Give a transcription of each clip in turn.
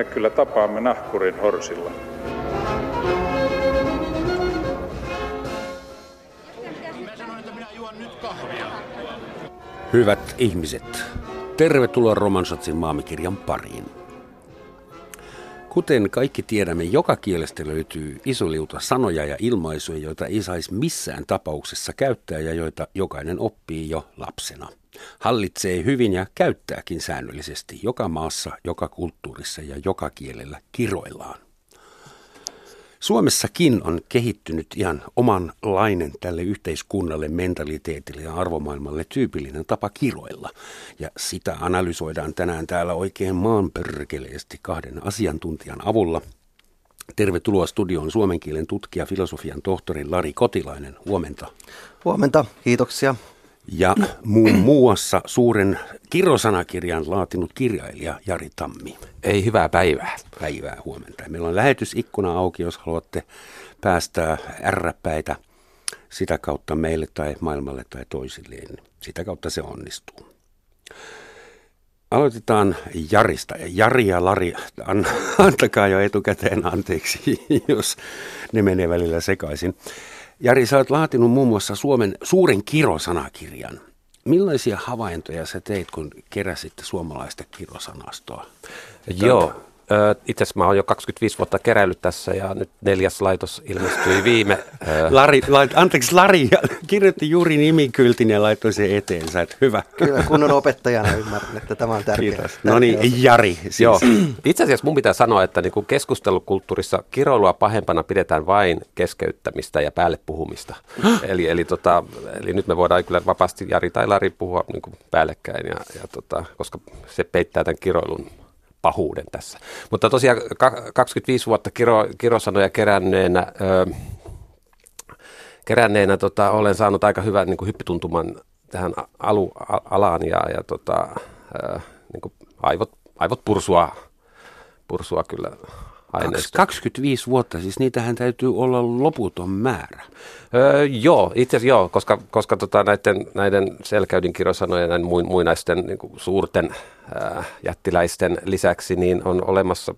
me kyllä tapaamme nahkurin horsilla. Hyvät ihmiset, tervetuloa Romansatsin maamikirjan pariin. Kuten kaikki tiedämme, joka kielestä löytyy iso liuta sanoja ja ilmaisuja, joita ei saisi missään tapauksessa käyttää ja joita jokainen oppii jo lapsena. Hallitsee hyvin ja käyttääkin säännöllisesti joka maassa, joka kulttuurissa ja joka kielellä kiroillaan. Suomessakin on kehittynyt ihan omanlainen tälle yhteiskunnalle, mentaliteetille ja arvomaailmalle tyypillinen tapa kiroilla. Ja sitä analysoidaan tänään täällä oikein maanperkeleesti kahden asiantuntijan avulla. Tervetuloa studioon suomen kielen tutkija, filosofian tohtori Lari Kotilainen. Huomenta. Huomenta, kiitoksia ja muun muassa suuren kirosanakirjan laatinut kirjailija Jari Tammi. Ei hyvää päivää. Päivää huomenta. Meillä on lähetysikkuna auki, jos haluatte päästää ärräpäitä sitä kautta meille tai maailmalle tai toisilleen. Sitä kautta se onnistuu. Aloitetaan Jarista. Jari ja Lari, an, antakaa jo etukäteen anteeksi, jos ne menee välillä sekaisin. Jari, sä oot laatinut muun muassa Suomen suuren kirosanakirjan. Millaisia havaintoja sä teit, kun keräsit suomalaista kirosanastoa? Joo, itse asiassa mä oon jo 25 vuotta keräillyt tässä ja nyt neljäs laitos ilmestyi viime. Lari, lait, anteeksi, Lari kirjoitti juuri nimikyltin ja laittoi sen eteensä, että hyvä. Kyllä, kunnon opettajana ymmärrän, että tämä on tärkeää. Kiitos. No niin, Jari. Siis. Joo. Itse asiassa mun pitää sanoa, että niin keskustelukulttuurissa kiroilua pahempana pidetään vain keskeyttämistä ja päälle puhumista. eli, eli, tota, eli nyt me voidaan kyllä vapaasti Jari tai Lari puhua niin päällekkäin, ja, ja tota, koska se peittää tämän kiroilun pahuuden tässä. Mutta tosiaan 25 vuotta kiro, kirosanoja keränneenä, ö, keränneenä tota, olen saanut aika hyvän niin kuin hyppituntuman tähän alu, alaan ja, ja tota, ö, niin kuin aivot, aivot pursua, pursua kyllä aineista. 25 vuotta, siis niitähän täytyy olla loputon määrä. Öö, joo, itse asiassa joo, koska, koska tota näiden, näiden selkäydin kirosanojen ja näiden muinaisten niin kuin suurten ää, jättiläisten lisäksi, niin on olemassa,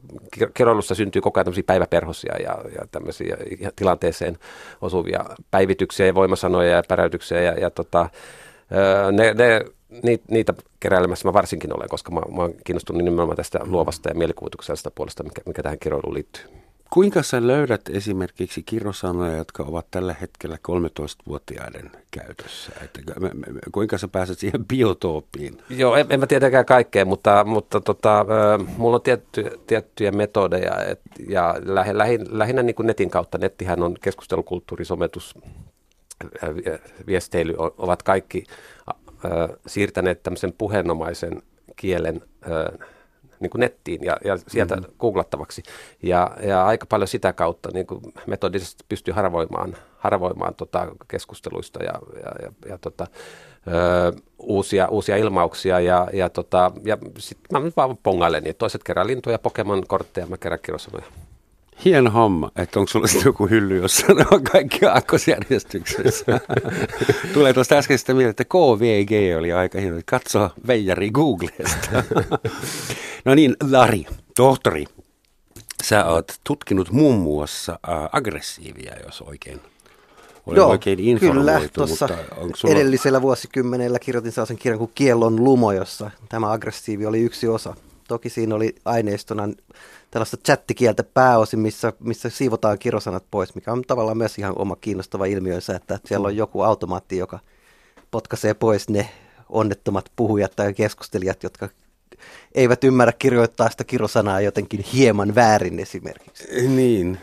kiroilussa syntyy koko ajan tämmöisiä päiväperhosia ja, ja tämmöisiä tilanteeseen osuvia päivityksiä ja voimasanoja ja päräytyksiä ja, ja tota, öö, ne, ne niitä keräilemässä mä varsinkin olen, koska mä, mä oon kiinnostunut nimenomaan tästä luovasta ja mielikuvituksellisesta puolesta, mikä, mikä tähän kiroiluun liittyy. Kuinka sä löydät esimerkiksi kirosanoja, jotka ovat tällä hetkellä 13-vuotiaiden käytössä? Että, kuinka sä pääset siihen biotooppiin? Joo, en, en mä tietenkään kaikkea, mutta, mutta tota, mulla on tietty, tiettyjä metodeja et, ja lähi, lähin, lähinnä niin kuin netin kautta. Nettihän on keskustelukulttuuri, sometus, viesteily ovat kaikki siirtäneet tämmöisen puheenomaisen kielen niin kuin nettiin ja, ja sieltä mm-hmm. googlattavaksi. Ja, ja aika paljon sitä kautta niin kuin metodisesti pystyy harvoimaan, harvoimaan tota keskusteluista ja, ja, ja, ja tota, ö, uusia, uusia ilmauksia. Ja, ja, tota, ja sitten mä vaan pongailen, niin toiset kerää lintuja, Pokemon-kortteja, mä kerään kirosanoja. Hieno homma, että onko sulla sitten joku hylly, jossa on kaikki aakkosjärjestyksessä. Tulee tuosta äskeisestä mieleen, että KVG oli aika hieno. Katso Veijari Googlesta. no niin, Lari, tohtori, sä oot tutkinut muun muassa aggressiivia, jos oikein olen Joo, oikein kyllä. Tuossa sulla... edellisellä vuosikymmenellä kirjoitin sellaisen kirjan kuin Kiellon lumo, jossa tämä aggressiivi oli yksi osa. Toki siinä oli aineistona tällaista chattikieltä pääosin, missä, missä siivotaan kirosanat pois, mikä on tavallaan myös ihan oma kiinnostava ilmiönsä, että siellä on joku automaatti, joka potkaisee pois ne onnettomat puhujat tai keskustelijat, jotka eivät ymmärrä kirjoittaa sitä kirosanaa jotenkin hieman väärin esimerkiksi. Niin.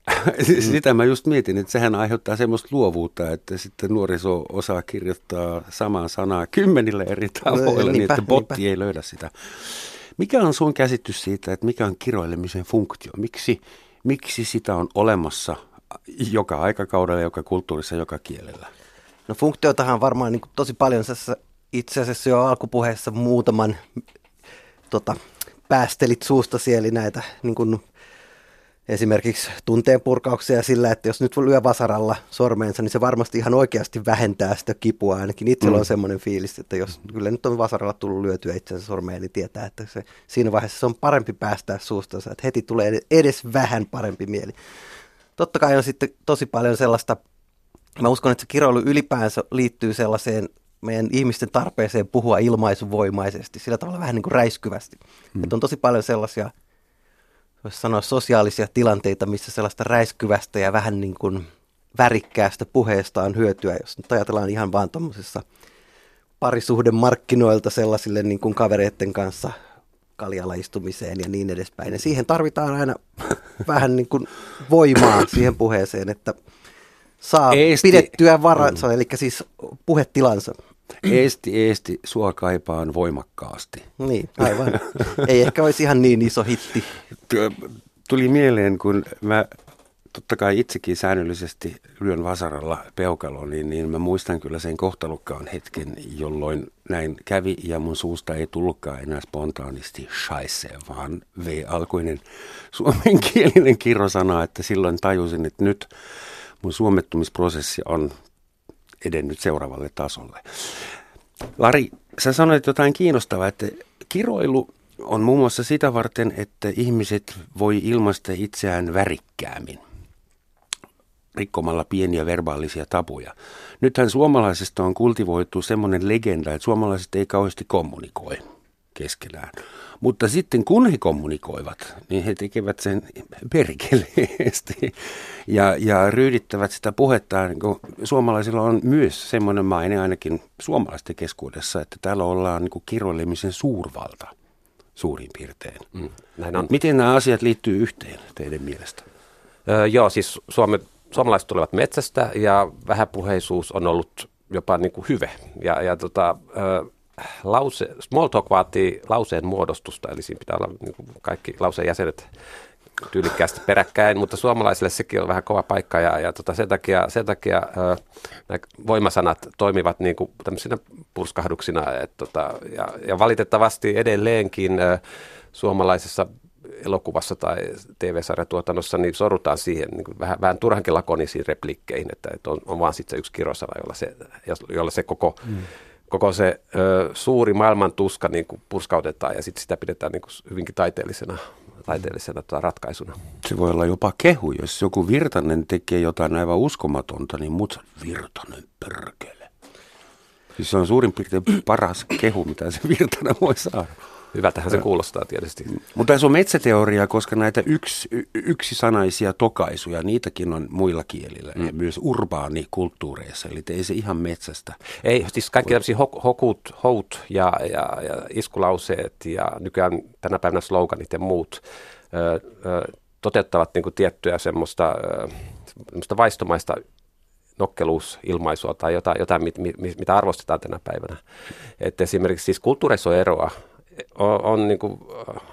Sitä mä just mietin, että sehän aiheuttaa semmoista luovuutta, että sitten nuoriso osaa kirjoittaa samaa sanaa kymmenillä eri tavoilla, no, niinpä, niin että botti niinpä. ei löydä sitä. Mikä on sun käsitys siitä, että mikä on kiroilemisen funktio? Miksi, miksi sitä on olemassa joka aikakaudella, joka kulttuurissa, joka kielellä? No funktiotahan varmaan niin kuin tosi paljon tässä itse asiassa jo alkupuheessa muutaman tota, päästelit suusta siellä näitä niin kuin, esimerkiksi tunteen purkauksia sillä, että jos nyt lyö vasaralla sormeensa, niin se varmasti ihan oikeasti vähentää sitä kipua. Ainakin itsellä mm. on semmoinen fiilis, että jos kyllä nyt on vasaralla tullut lyötyä itsensä sormeen, niin tietää, että se, siinä vaiheessa se on parempi päästää suustansa, että heti tulee edes vähän parempi mieli. Totta kai on sitten tosi paljon sellaista, mä uskon, että se kiroilu ylipäänsä liittyy sellaiseen meidän ihmisten tarpeeseen puhua ilmaisuvoimaisesti, sillä tavalla vähän niin kuin räiskyvästi. Mm. Että on tosi paljon sellaisia voisi sanoa sosiaalisia tilanteita, missä sellaista räiskyvästä ja vähän niin kuin värikkäästä puheesta on hyötyä, jos nyt ajatellaan ihan vaan tuommoisessa parisuhden markkinoilta sellaisille niin kuin kavereiden kanssa kaljalla istumiseen ja niin edespäin. Ja siihen tarvitaan aina vähän niin kuin voimaa siihen puheeseen, että saa Eesti. pidettyä varansa, mm. eli siis puhetilansa. Eesti, Eesti, sua kaipaan voimakkaasti. Niin, aivan. Ei ehkä olisi ihan niin iso hitti. Tuli mieleen, kun mä totta kai itsekin säännöllisesti lyön vasaralla peukaloon, niin, niin mä muistan kyllä sen kohtalukkaan hetken, jolloin näin kävi ja mun suusta ei tullutkaan enää spontaanisti scheisse, vaan V-alkuinen suomenkielinen kirrosana, että silloin tajusin, että nyt mun suomettumisprosessi on edennyt seuraavalle tasolle. Lari, sä sanoit jotain kiinnostavaa, että kiroilu on muun muassa sitä varten, että ihmiset voi ilmaista itseään värikkäämmin rikkomalla pieniä verbaalisia tabuja. Nythän suomalaisesta on kultivoitu semmoinen legenda, että suomalaiset ei kauheasti kommunikoi keskenään. Mutta sitten kun he kommunikoivat, niin he tekevät sen perkeleesti ja, ja ryydittävät sitä puhetta. Niin suomalaisilla on myös semmoinen maine ainakin suomalaisten keskuudessa, että täällä ollaan niin kirjoilemisen suurvalta suurin piirtein. Mm, näin on. Miten nämä asiat liittyy yhteen teidän mielestä? Öö, joo, siis Suome, suomalaiset tulevat metsästä ja vähäpuheisuus on ollut jopa niin kuin hyve. Ja, ja tota, öö, lause, small talk vaatii lauseen muodostusta, eli siinä pitää olla niin kaikki lauseen jäsenet tyylikkäästi peräkkäin, mutta suomalaisille sekin on vähän kova paikka ja, ja tota, sen takia, sen takia ö, voimasanat toimivat niin kuin tämmöisinä purskahduksina et, tota, ja, ja valitettavasti edelleenkin ö, suomalaisessa elokuvassa tai TV-sarjatuotannossa, niin sorutaan siihen niin kuin vähän, vähän turhankin lakonisiin replikkeihin, että, että on, on vaan sitten se yksi kirosana, jolla se, jolla se koko mm koko se ö, suuri maailman tuska niin kuin purskautetaan ja sit sitä pidetään niin kuin hyvinkin taiteellisena, taiteellisena tota, ratkaisuna. Se voi olla jopa kehu, jos joku Virtanen tekee jotain aivan uskomatonta, niin mut Virtanen perkele. Siis se on suurin piirtein paras kehu, mitä se Virtanen voi saada. Hyvältähän se kuulostaa tietysti. Mutta se on metsäteoria, koska näitä yks, yksisanaisia tokaisuja, niitäkin on muilla kielillä mm. ja myös urbaanikulttuureissa, eli ei se ihan metsästä. Ei, siis kaikki tämmöisiä hokut, hout ja, ja, ja iskulauseet ja nykyään tänä päivänä sloganit ja muut ö, ö, toteuttavat niin kuin tiettyä semmoista, ö, semmoista vaistomaista nokkeluusilmaisua tai jotain, jotain mit, mit, mitä arvostetaan tänä päivänä. Et esimerkiksi siis kulttuureissa on eroa on, on, niin kuin,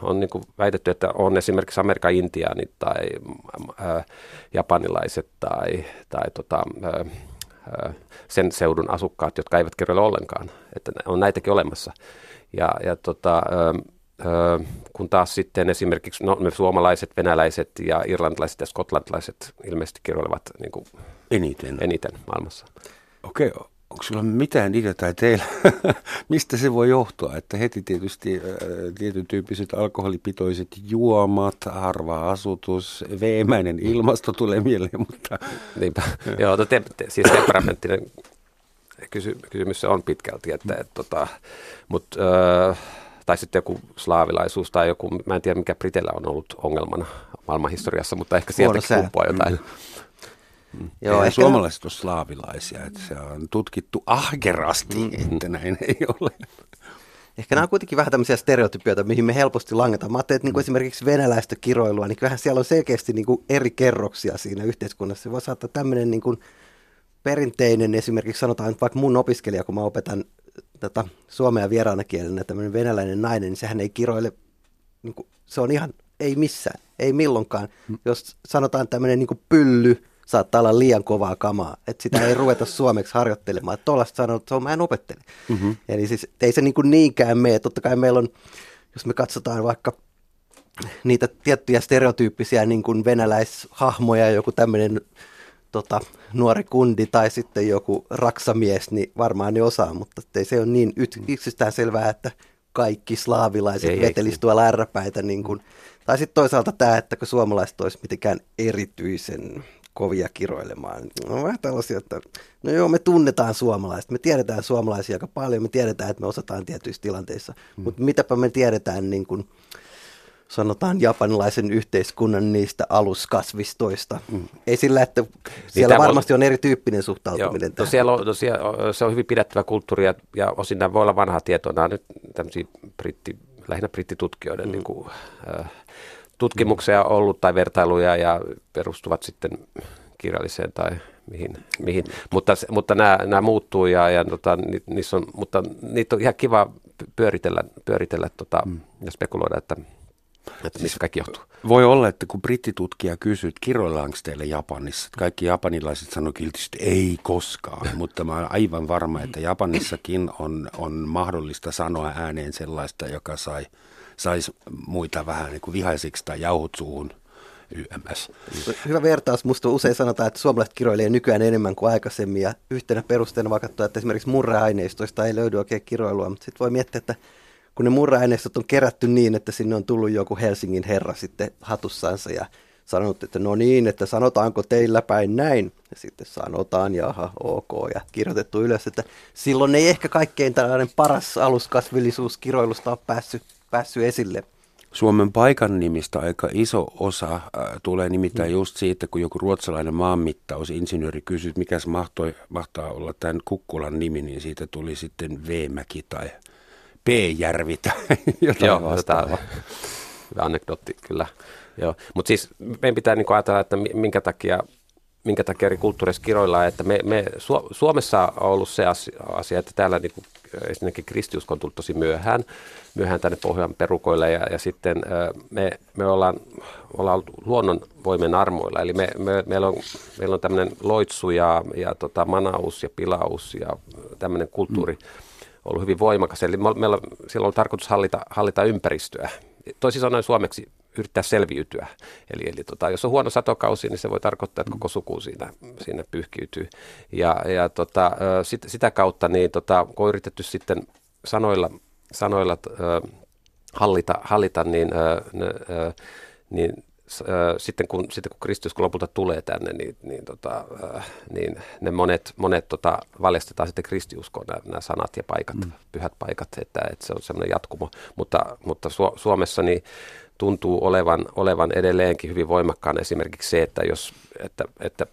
on niin kuin väitetty, että on esimerkiksi Amerikan intiaanit tai ää, japanilaiset tai, tai tota, ää, sen seudun asukkaat, jotka eivät kirjoilla ollenkaan. Että on näitäkin olemassa. Ja, ja tota, ää, kun taas sitten esimerkiksi no, me suomalaiset, venäläiset ja irlantilaiset ja skotlantilaiset ilmeisesti kirjoilevat niin kuin eniten. eniten maailmassa. Okei, okay onko sulla mitään idea tai teillä, mistä se voi johtua? Että heti tietysti äh, tietyn tyyppiset alkoholipitoiset juomat, harva asutus, veemäinen ilmasto tulee mieleen, mutta... Niinpä, joo, to, te, te, siis temperamenttinen kysy, kysymys se on pitkälti, että, et, tota, mut, äh, tai sitten joku slaavilaisuus tai joku, mä en tiedä mikä Britellä on ollut ongelmana maailmanhistoriassa, mutta ehkä sieltä kumpuaa jotain. Mm. Mm. Joo, ehkä... suomalaiset ole slaavilaisia, että se on tutkittu ahkerasti, mm. että näin ei ole. Ehkä nämä on kuitenkin vähän tämmöisiä stereotypioita, mihin me helposti langetaan. Mä ajattelin, että niin kuin mm. esimerkiksi venäläistä kiroilua, niin kyllähän siellä on selkeästi niin kuin eri kerroksia siinä yhteiskunnassa. Se voi saattaa tämmöinen niin kuin perinteinen, esimerkiksi sanotaan että vaikka mun opiskelija, kun mä opetan tätä suomea vieraana kielenä, tämmöinen venäläinen nainen, niin sehän ei kiroile, niin kuin, se on ihan, ei missään, ei milloinkaan. Jos sanotaan tämmöinen niin kuin pylly, saattaa olla liian kovaa kamaa, että sitä ei ruveta suomeksi harjoittelemaan. Tuollaista sanoo, että se on, mä en opettele. Mm-hmm. Eli siis ei se niin kuin niinkään mene. Totta kai meillä on, jos me katsotaan vaikka niitä tiettyjä stereotyyppisiä niin kuin venäläishahmoja, joku tämmöinen tota, nuori kundi tai sitten joku raksamies, niin varmaan ne osaa, mutta ei se ole niin yksistään selvää, että kaikki slaavilaiset ei, vetelisi tuolla ärräpäitä. Niin kuin, tai sitten toisaalta tämä, että kun suomalaiset olisi mitenkään erityisen kovia kiroilemaan. No vähän tällaisia, että no joo, me tunnetaan suomalaiset, me tiedetään suomalaisia aika paljon, me tiedetään, että me osataan tietyissä tilanteissa, mm. mutta mitäpä me tiedetään niin kuin, sanotaan japanilaisen yhteiskunnan niistä aluskasvistoista. Mm. Ei sillä, että siellä niin varmasti on erityyppinen suhtautuminen. Joo, no siellä on, no siellä, se on hyvin pidättävä kulttuuri ja, ja osin nämä voi olla vanha tietoa. Nämä on nyt tämmöisiä britti, lähinnä brittitutkijoiden mm. niin kuin, äh, tutkimuksia ollut tai vertailuja ja perustuvat sitten kirjalliseen tai mihin. mihin. Mutta, mutta nämä, nämä muuttuu ja, ja tota, ni, niissä on, mutta niitä on ihan kiva pyöritellä, pyöritellä tota, mm. ja spekuloida, että että mistä kaikki johtuu. Voi olla, että kun brittitutkija kysyy, että kiroillaanko teille Japanissa, että kaikki japanilaiset sanoo kiltisti, että ei koskaan, mutta mä olen aivan varma, että Japanissakin on, on mahdollista sanoa ääneen sellaista, joka sai, saisi muita vähän niin kuin vihaisiksi tai jauhut suuhun. YMS. Hyvä vertaus. Musta usein sanotaan, että suomalaiset kiroilee nykyään enemmän kuin aikaisemmin. Ja yhtenä perusteena vaan katsoa, että esimerkiksi murreaineistoista ei löydy oikein kiroilua. Mutta sitten voi miettiä, että kun ne murreaineistot on kerätty niin, että sinne on tullut joku Helsingin herra sitten hatussansa ja sanonut, että no niin, että sanotaanko teillä päin näin. Ja sitten sanotaan, jaha, ok, ja kirjoitettu ylös, että silloin ei ehkä kaikkein tällainen paras aluskasvillisuus kiroilusta ole päässyt, päässyt esille. Suomen paikan nimistä aika iso osa äh, tulee nimittäin mm. just siitä, kun joku ruotsalainen maanmittausinsinööri kysyi, mikä se mahtoi, mahtaa olla tämän Kukkulan nimi, niin siitä tuli sitten V-mäki tai P-järvi tai jotain Joo, vastaavaa. Hyvä anekdootti kyllä. Joo. Mutta siis meidän pitää niinku ajatella, että minkä takia minkä takia eri kulttuureissa kiroillaan, että me, me Suomessa on ollut se asia, että täällä niin kuin, esimerkiksi kristiusko on tullut tosi myöhään, myöhään tänne Pohjan perukoille ja, ja sitten me, me ollaan, ollaan luonnon voimen armoilla, eli me, me, meillä on, meillä on tämmöinen loitsu ja, ja tota, manaus ja pilaus ja tämmöinen kulttuuri, mm ollut hyvin voimakas. Eli meillä silloin on tarkoitus hallita, hallita ympäristöä. Toisin sanoen suomeksi yrittää selviytyä. Eli, eli tota, jos on huono satokausi, niin se voi tarkoittaa, että koko suku siinä, siinä pyyhkiytyy. Ja, ja tota, sit, sitä kautta, niin tota, kun on yritetty sitten sanoilla, sanoilla hallita, hallita, niin, äh, niin sitten kun, sitten kun Kristus lopulta tulee tänne, niin, niin, tota, niin ne monet, monet tota, valjastetaan sitten kristiuskoon nämä, nämä sanat ja paikat, mm. pyhät paikat, että, että se on semmoinen jatkumo. Mutta, mutta Su- Suomessa niin tuntuu olevan, olevan edelleenkin hyvin voimakkaan esimerkiksi se, että jos, että, että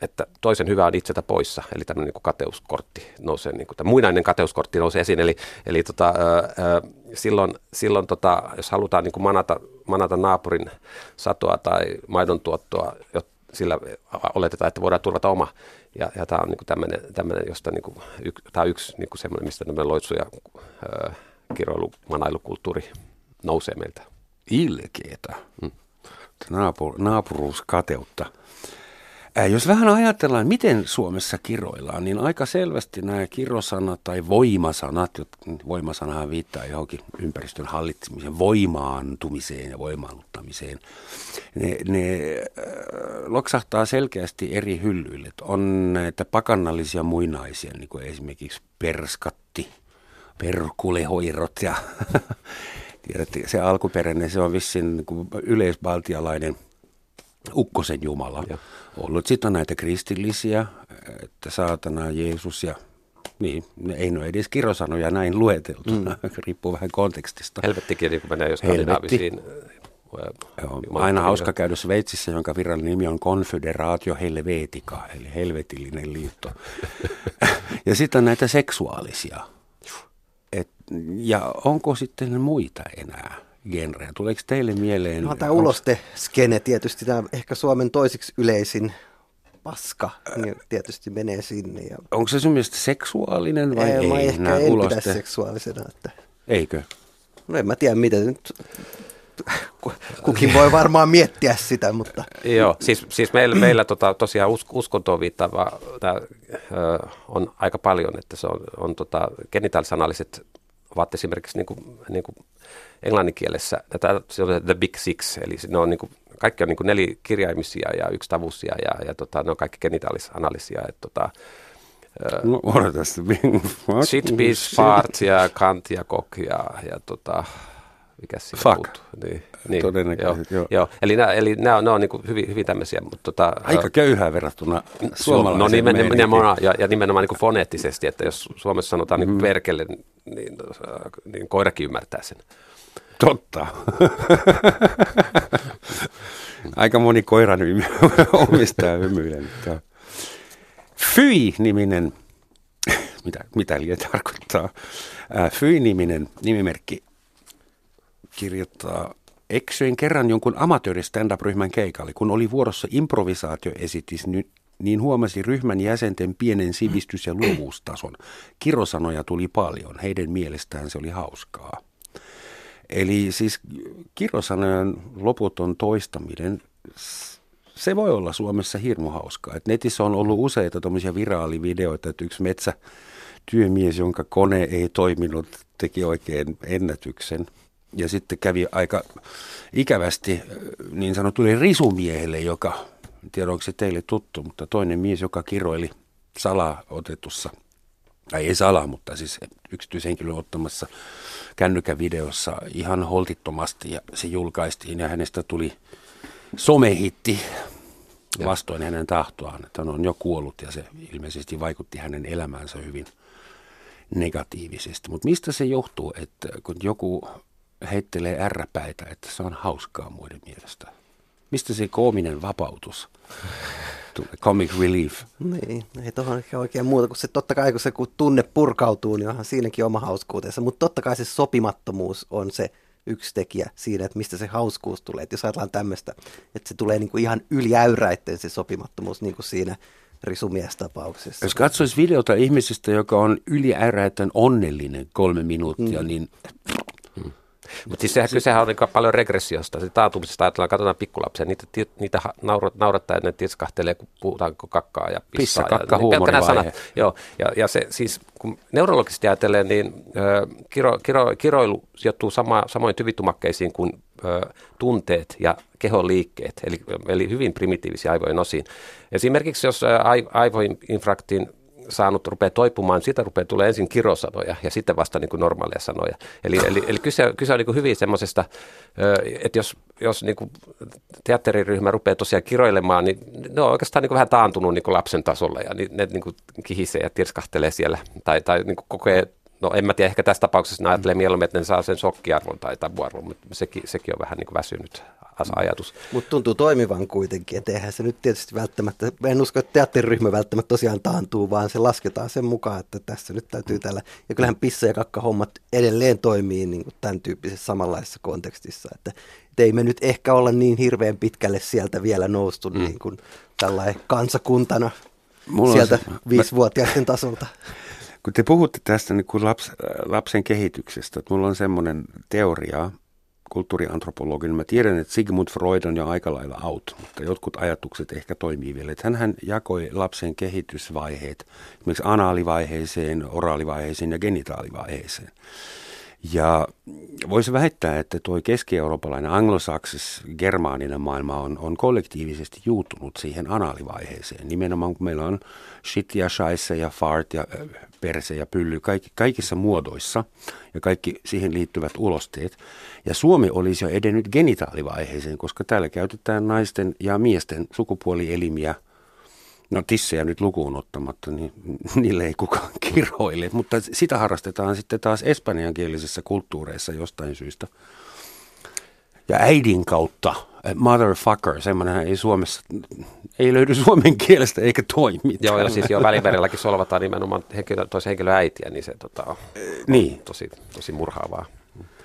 että toisen hyvä on itseltä poissa, eli tämmöinen niin kateuskortti nousee, niin kuin, muinainen kateuskortti nousee esiin, eli, eli tota, ö, ö, silloin, silloin tota, jos halutaan niin kuin manata, manata naapurin satoa tai maidon tuottoa, sillä oletetaan, että voidaan turvata oma, ja, ja tämä on niin tämmöinen, tämmöinen, josta niin kuin, y, tämä on yksi niin kuin semmoinen, mistä tämmöinen loitsu ja ö, kiroilu, manailukulttuuri nousee meiltä. Ilkeetä. Hmm. Naapur, naapuruuskateutta. Jos vähän ajatellaan, miten Suomessa kiroillaan, niin aika selvästi nämä kirosanat tai voimasanat, voimasanahan viittaa johonkin ympäristön hallitsemiseen, voimaantumiseen ja voimaannuttamiseen, ne, ne loksahtaa selkeästi eri hyllyille. On näitä pakannallisia muinaisia, niin kuin esimerkiksi perskatti, perkulehoirot ja se alkuperäinen, se on vissiin niin yleisbaltialainen ukkosen Jumala. Ja ollut. Sitten on näitä kristillisiä, että saatana, Jeesus ja niin, ei ne ole edes kirosanoja näin lueteltuna, mm. riippuu vähän kontekstista. Helvettikin niin menee jos skandinaavisiin. Joo, aina hauska käydä Sveitsissä, jonka virallinen nimi on Confederaatio Helvetica, eli helvetillinen liitto. ja sitten on näitä seksuaalisia. Et, ja onko sitten muita enää? Genrejä. Tuleeko teille mieleen? No tämä uloste-skene tietysti, tämä ehkä Suomen toisiksi yleisin paska, niin tietysti menee sinne. Ja... Onko se sun mielestä seksuaalinen vai ei? ei mä ehkä en uloste... pidä seksuaalisena. Että... Eikö? No en mä tiedä, miten nyt kukin voi varmaan miettiä sitä, mutta... Joo, siis, siis meillä, meillä tota, tosiaan us, uskontoon viittaava tää, ö, on aika paljon, että se on, on tota, genitaalisanaaliset ovat esimerkiksi niin kuin, niin kuin englannin kielessä, se on The Big Six, eli ne on niin kuin, kaikki on niin kuin nelikirjaimisia ja yksi tavusia ja, ja tota, ne on kaikki genitaalisanalisia. Että, tota, No odotas. Shit, piece, fart ja kant ja kok ja, ja tota, mikä siinä Fuck. puuttuu. Niin, niin, Todennäköisesti, joo. joo. joo. Eli nämä, eli nämä, on- nämä on niin kuin hyvin, hyvin tämmöisiä, mutta tota, Aika köyhää verrattuna No suomalaiseen nimen, meininkiin. nimenomaan, ja, ja nimenomaan niin kuin foneettisesti, että jos Suomessa sanotaan Mm. niin kuin perkele, niin, äh, niin koirakin ymmärtää sen. Totta. Aika moni koiran omistaja hymyilee. Fyi-niminen, mitä, mitä liian tarkoittaa, Fyi-niminen nimimerkki kirjoittaa, eksyin kerran jonkun amatööri stand-up-ryhmän keikalle, kun oli vuorossa improvisaatioesitys, niin huomasi ryhmän jäsenten pienen sivistys- ja luovuustason. Kirosanoja tuli paljon, heidän mielestään se oli hauskaa. Eli siis kirosanojen loputon toistaminen, se voi olla Suomessa hirmu hauskaa. Et netissä on ollut useita tuommoisia viraalivideoita, että yksi metsätyömies, jonka kone ei toiminut, teki oikein ennätyksen. Ja sitten kävi aika ikävästi niin sanotulle risumiehelle, joka, en tiedä onko se teille tuttu, mutta toinen mies, joka kiroili salaa otetussa tai ei salaa, mutta siis yksityishenkilön ottamassa kännykän videossa ihan holtittomasti ja se julkaistiin ja hänestä tuli somehitti vastoin hänen tahtoaan, että hän on jo kuollut ja se ilmeisesti vaikutti hänen elämäänsä hyvin negatiivisesti. Mutta mistä se johtuu, että kun joku heittelee ärräpäitä, että se on hauskaa muiden mielestä? Mistä se koominen vapautus tulee, comic relief? Niin, ei tuohon ehkä oikein muuta kuin se, totta kai kun se kun tunne purkautuu, niin onhan siinäkin oma hauskuutensa, mutta totta kai se sopimattomuus on se yksi tekijä siinä, että mistä se hauskuus tulee. Että jos ajatellaan tämmöistä, että se tulee niin kuin ihan yliäyräitten se sopimattomuus, niin kuin siinä risumiestapauksessa. Jos katsoisi videota ihmisestä, joka on yliäräytän onnellinen kolme minuuttia, mm. niin Mutta siis sehän, kysehän on niin paljon regressiosta, se taantumisesta ajatellaan, katsotaan pikkulapsia, niitä, niitä naurat, naurattaa ja ne titskahtelee, kun puhutaanko kakkaa ja pissaa. Pissa, kakka, ja, niin sanat. Joo, ja, ja se siis, kun neurologisesti ajatellen, niin ö, kiro, kiro, kiroilu sijoittuu sama, samoin tyvitumakkeisiin kuin ö, tunteet ja kehon liikkeet, eli, eli hyvin primitiivisiä aivojen osiin. Esimerkiksi jos aivoinfraktin saanut rupeaa toipumaan, siitä rupeaa tulee ensin kirosanoja ja sitten vasta niin kuin normaaleja sanoja. Eli, eli, eli kyse, kyse on niin kuin hyvin semmoisesta, että jos, jos niin kuin teatteriryhmä rupeaa tosiaan kiroilemaan, niin ne on oikeastaan niin kuin vähän taantunut niin kuin lapsen tasolla ja ne niin kuin kihisee ja tirskahtelee siellä tai, tai niin kuin kokee No en mä tiedä, ehkä tässä tapauksessa ne ajattelee mieluummin, että ne saa sen sokkiarvon tai tabuarvon, mutta sekin, sekin on vähän niin kuin väsynyt as- ajatus. Mutta tuntuu toimivan kuitenkin, että eihän se nyt tietysti välttämättä, mä en usko, että teatteriryhmä välttämättä tosiaan taantuu, vaan se lasketaan sen mukaan, että tässä nyt täytyy tällä. Ja kyllähän pissa- ja kakkahommat edelleen toimii niin kuin tämän tyyppisessä samanlaisessa kontekstissa, että, että ei me nyt ehkä olla niin hirveän pitkälle sieltä vielä noustu mm. niin kuin tällainen kansakuntana Mulla sieltä se- mä- viisivuotiaiden tasolta. Kun te puhutte tästä niin kuin laps, lapsen kehityksestä, että mulla on semmoinen teoria kulttuuriantropologin. Mä tiedän, että Sigmund Freud on jo aika lailla out, mutta jotkut ajatukset ehkä toimii vielä. Että hän jakoi lapsen kehitysvaiheet esimerkiksi anaalivaiheeseen, oraalivaiheeseen ja genitaalivaiheeseen. Ja voisi väittää, että tuo keski-eurooppalainen anglosaksis germaaninen maailma on, on kollektiivisesti juuttunut siihen anaalivaiheeseen. Nimenomaan kun meillä on shit ja scheisse ja fart ja äh, perse ja pylly kaikki, kaikissa muodoissa ja kaikki siihen liittyvät ulosteet. Ja Suomi olisi jo edennyt genitaalivaiheeseen, koska täällä käytetään naisten ja miesten sukupuolielimiä No tissejä nyt lukuun ottamatta, niin niille ei kukaan kiroile, mutta sitä harrastetaan sitten taas espanjankielisissä kulttuureissa jostain syystä. Ja äidin kautta, eh, motherfucker, semmoinen ei Suomessa, ei löydy suomen kielestä eikä toimi. Joo, ja siis jo välimerelläkin solvataan nimenomaan henkilö, toisen henkilön äitiä, niin se tota, on Niin. tosi, tosi murhaavaa.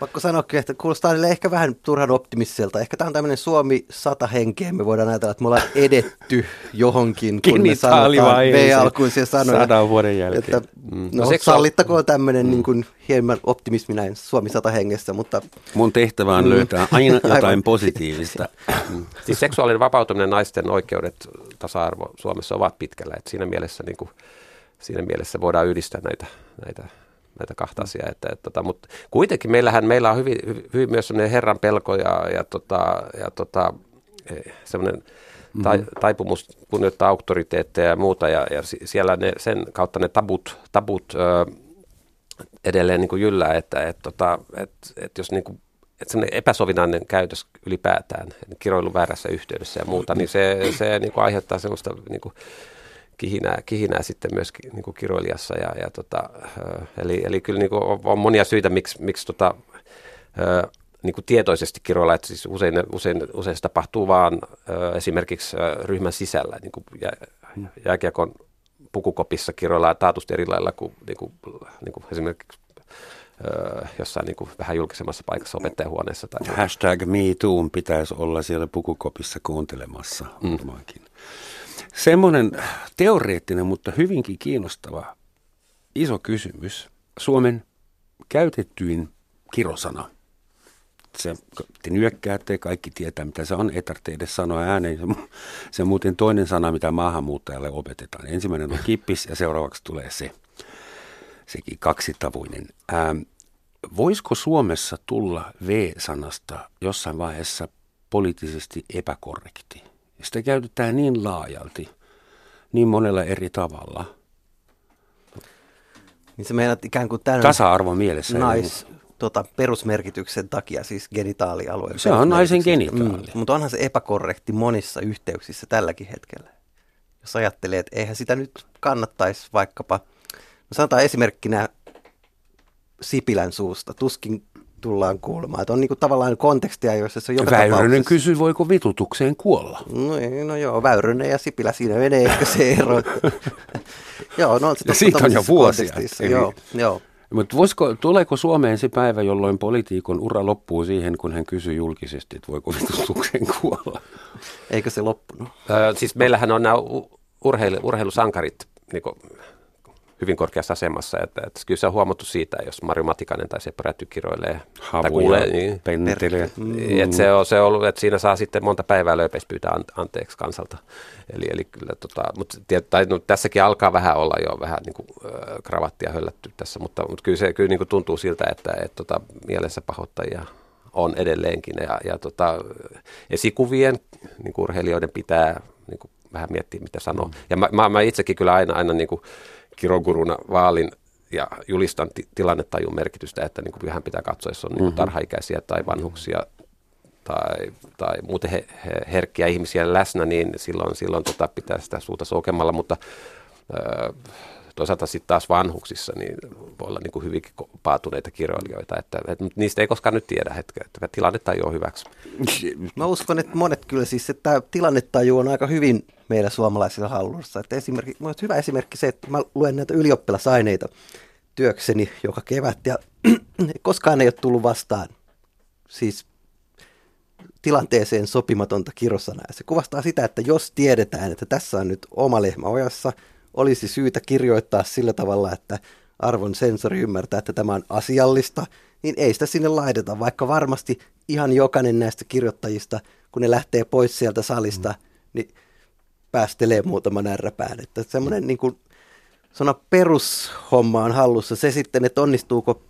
Pakko sanoa, kyllä, että kuulostaa niille ehkä vähän turhan optimistiselta. Ehkä tämä on tämmöinen Suomi sata henkeä. Me voidaan ajatella, että me ollaan edetty johonkin, kun me sanotaan Genitaalivaiheeseen V-alkuisia sanoja. sadan vuoden jälkeen. Että, Mm. no, No no seksua- sallittakoon tämmöinen mm. niin kuin, hieman optimismi näin Suomi sata hengessä, mutta Mun tehtävä on löytää aina jotain positiivista. Siis seksuaalinen vapautuminen, naisten oikeudet, tasa-arvo Suomessa ovat pitkällä. Et siinä, mielessä, niin kuin, siinä mielessä voidaan yhdistää näitä, näitä näitä kahta asiaa. Että, että, tota, mutta kuitenkin meillähän meillä on hyvin, hyvin myös sellainen herran pelko ja, ja, tota, ja tota, e, semmoinen tai, mm-hmm. taipumus kunnioittaa auktoriteetteja ja muuta, ja, ja siellä ne, sen kautta ne tabut, tabut ö, edelleen niin kuin jyllää, että et, tota, et, et jos niin kuin, että epäsovinainen käytös ylipäätään, kiroilu väärässä yhteydessä ja muuta, niin se, se niin kuin aiheuttaa sellaista niin kuin kihinää, kihinää sitten myös niin kuin kiroilijassa. Ja, ja tota, eli, eli kyllä niin kuin on, on monia syitä, miksi, miksi tota, niin kuin tietoisesti kiroilla, että siis usein, usein, usein se tapahtuu vaan esimerkiksi ryhmän sisällä, niin kuin jä, jääkiekon pukukopissa kiroillaan taatusti eri lailla kuin, niin kuin, niin kuin esimerkiksi jossain niin kuin vähän julkisemmassa paikassa opettajahuoneessa. Tai Hashtag MeToo pitäisi olla siellä pukukopissa kuuntelemassa mm. Semmoinen teoreettinen, mutta hyvinkin kiinnostava iso kysymys. Suomen käytettyin kirosana. Se, te nyökkäätte, kaikki tietää mitä se on, ei tarvitse edes sanoa ääneen. Se, on muuten toinen sana, mitä maahanmuuttajalle opetetaan. Ensimmäinen on kippis ja seuraavaksi tulee se. Sekin kaksitavuinen. Ähm, voisiko Suomessa tulla V-sanasta jossain vaiheessa poliittisesti epäkorrekti? Sitä käytetään niin laajalti, niin monella eri tavalla. Niin se meinaat ikään kuin tämän Tasa-arvo mielessä. Nais, tota, perusmerkityksen takia, siis genitaalialueen. Se on naisen genitaali. Mm, mutta onhan se epäkorrekti monissa yhteyksissä tälläkin hetkellä. Jos ajattelee, että eihän sitä nyt kannattaisi vaikkapa, no sanotaan esimerkkinä Sipilän suusta, tuskin tullaan kuulemaan. Että on niinku tavallaan kontekstia, joissa se on joka Väyrynen tapauksessa... kysyi, voiko vitutukseen kuolla. No, no joo, Väyrynen ja Sipilä siinä menee ehkä se ero. joo, no se Siitä on jo vuosia. Eli... Joo, joo. Mutta voisiko, tuleeko Suomeen se päivä, jolloin poliitikon ura loppuu siihen, kun hän kysyy julkisesti, että voiko vitutukseen kuolla? Eikö se loppunut? Öö, siis meillähän on nämä urheilu, urheilusankarit niin hyvin korkeassa asemassa. Että, että kyllä se on huomattu siitä, jos Marjo Matikainen tai se Räty kiroilee Havuja, tai kuulee, niin, pentelee. Mm. Että se on, se on ollut, että siinä saa sitten monta päivää löypeistä pyytää anteeksi kansalta. Eli, eli kyllä, tota, mutta, tai, no, tässäkin alkaa vähän olla jo vähän niin kuin, äh, kravattia höllätty tässä, mutta, mutta kyllä se kyllä niin kuin tuntuu siltä, että et, tota, mielessä pahoittajia on edelleenkin. Ja, ja tota, esikuvien niin kuin urheilijoiden pitää niin kuin, vähän miettiä, mitä sanoo. Mm. Ja mä, mä, mä itsekin kyllä aina, aina niin kuin, kiroguruna vaalin ja julistan t- tilannetajun merkitystä, että niin kuin vähän pitää katsoa, jos on niin mm-hmm. tarhaikäisiä tai vanhuksia tai, tai muuten he, he, herkkiä ihmisiä läsnä, niin silloin, silloin tota pitää sitä suuta soukemalla, mutta ö, toisaalta sitten taas vanhuksissa niin voi olla niin kuin hyvinkin paatuneita kirjailijoita, että, että niistä ei koskaan nyt tiedä, että, että tilannetaju on hyväksi. Mä uskon, että monet kyllä siis, että tämä tilannetaju on aika hyvin meillä suomalaisilla hallussa. Että esimerkki, hyvä esimerkki se, että mä luen näitä ylioppilasaineita työkseni joka kevät ja koskaan ei ole tullut vastaan siis tilanteeseen sopimatonta kirosanaa. Se kuvastaa sitä, että jos tiedetään, että tässä on nyt oma lehmä ojassa, olisi syytä kirjoittaa sillä tavalla, että arvon sensori ymmärtää, että tämä on asiallista, niin ei sitä sinne laiteta, vaikka varmasti ihan jokainen näistä kirjoittajista, kun ne lähtee pois sieltä salista, mm. niin päästelee muutaman ärräpään. Että semmoinen niin kuin, sana perushomma on hallussa. Se sitten, että onnistuuko,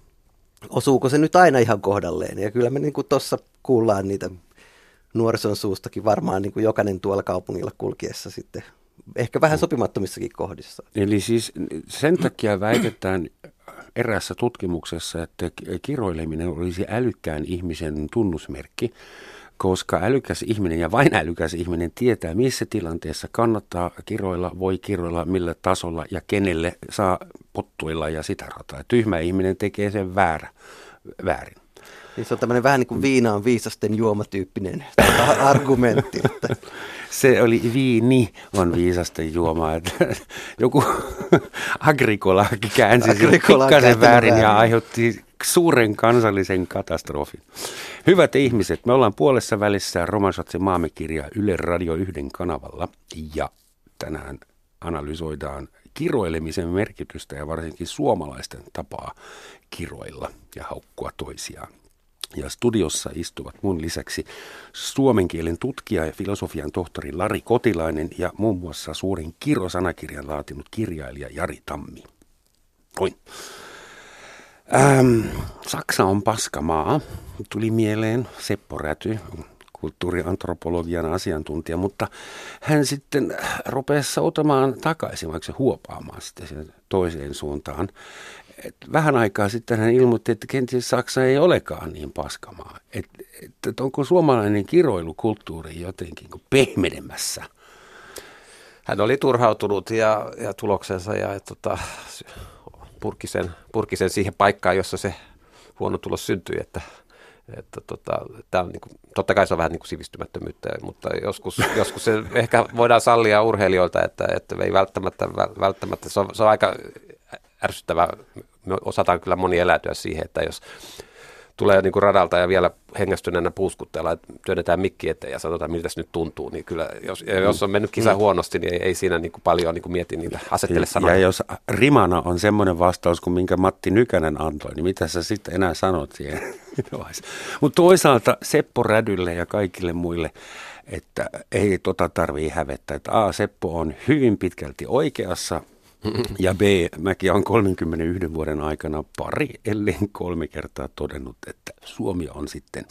osuuko se nyt aina ihan kohdalleen. Ja kyllä me niin kuin tuossa kuullaan niitä nuorison suustakin varmaan niin kuin jokainen tuolla kaupungilla kulkiessa sitten ehkä vähän sopimattomissakin kohdissa. Eli siis sen takia väitetään erässä tutkimuksessa, että kiroileminen olisi älykkään ihmisen tunnusmerkki, koska älykäs ihminen ja vain älykäs ihminen tietää, missä tilanteessa kannattaa kiroilla, voi kiroilla, millä tasolla ja kenelle saa pottuilla ja sitä rataa. Tyhmä ihminen tekee sen väärä, väärin. Niin se on tämmöinen vähän niin kuin viinaan viisasten juomatyyppinen argumentti. Että. Se oli viini on viisasten juoma. Että joku agrikola käänsi pikkasen väärin ja aiheutti suuren kansallisen katastrofin. Hyvät ihmiset, me ollaan puolessa välissä Romansatsen maamekirja Yle Radio 1 kanavalla ja tänään analysoidaan kiroilemisen merkitystä ja varsinkin suomalaisten tapaa kiroilla ja haukkua toisiaan. Ja studiossa istuvat mun lisäksi suomen kielen tutkija ja filosofian tohtori Lari Kotilainen ja muun muassa suurin kirjosanakirjan laatinut kirjailija Jari Tammi. Oi. Ähm, Saksa on paskamaa. Tuli mieleen Seppo Räty, kulttuuriantropologian asiantuntija, mutta hän sitten rupesi soutamaan takaisin, vaikka se huopaamaan sitten toiseen suuntaan. Et vähän aikaa sitten hän ilmoitti, että kenties Saksa ei olekaan niin paskamaa. Että et, onko suomalainen kiroilukulttuuri jotenkin pehmenemässä? Hän oli turhautunut ja, ja tuloksensa ja et, tota, purki, sen, purki sen siihen paikkaan, jossa se huono tulos syntyi, että että tota, tämä on niin kuin, totta kai se on vähän niin kuin sivistymättömyyttä, mutta joskus, joskus se ehkä voidaan sallia urheilijoilta, että, että ei välttämättä, välttämättä se, on, se on aika ärsyttävää. Me osataan kyllä moni eläytyä siihen, että jos tulee niin kuin radalta ja vielä hengästyneenä puuskutteella, että työnnetään mikki eteen ja sanotaan, miltä se nyt tuntuu, niin kyllä jos, mm. jos on mennyt kisa mm. huonosti, niin ei, ei siinä niin kuin paljon niin kuin mieti niitä, asettele sanoja. Ja jos rimana on semmoinen vastaus kuin minkä Matti Nykänen antoi, niin mitä sä sitten enää sanot siihen? Mutta toisaalta Seppo Rädylle ja kaikille muille, että ei tota tarvii hävettä, että A, Seppo on hyvin pitkälti oikeassa, ja B, mäkin olen 31 vuoden aikana pari, ellei kolme kertaa todennut, että Suomi on sitten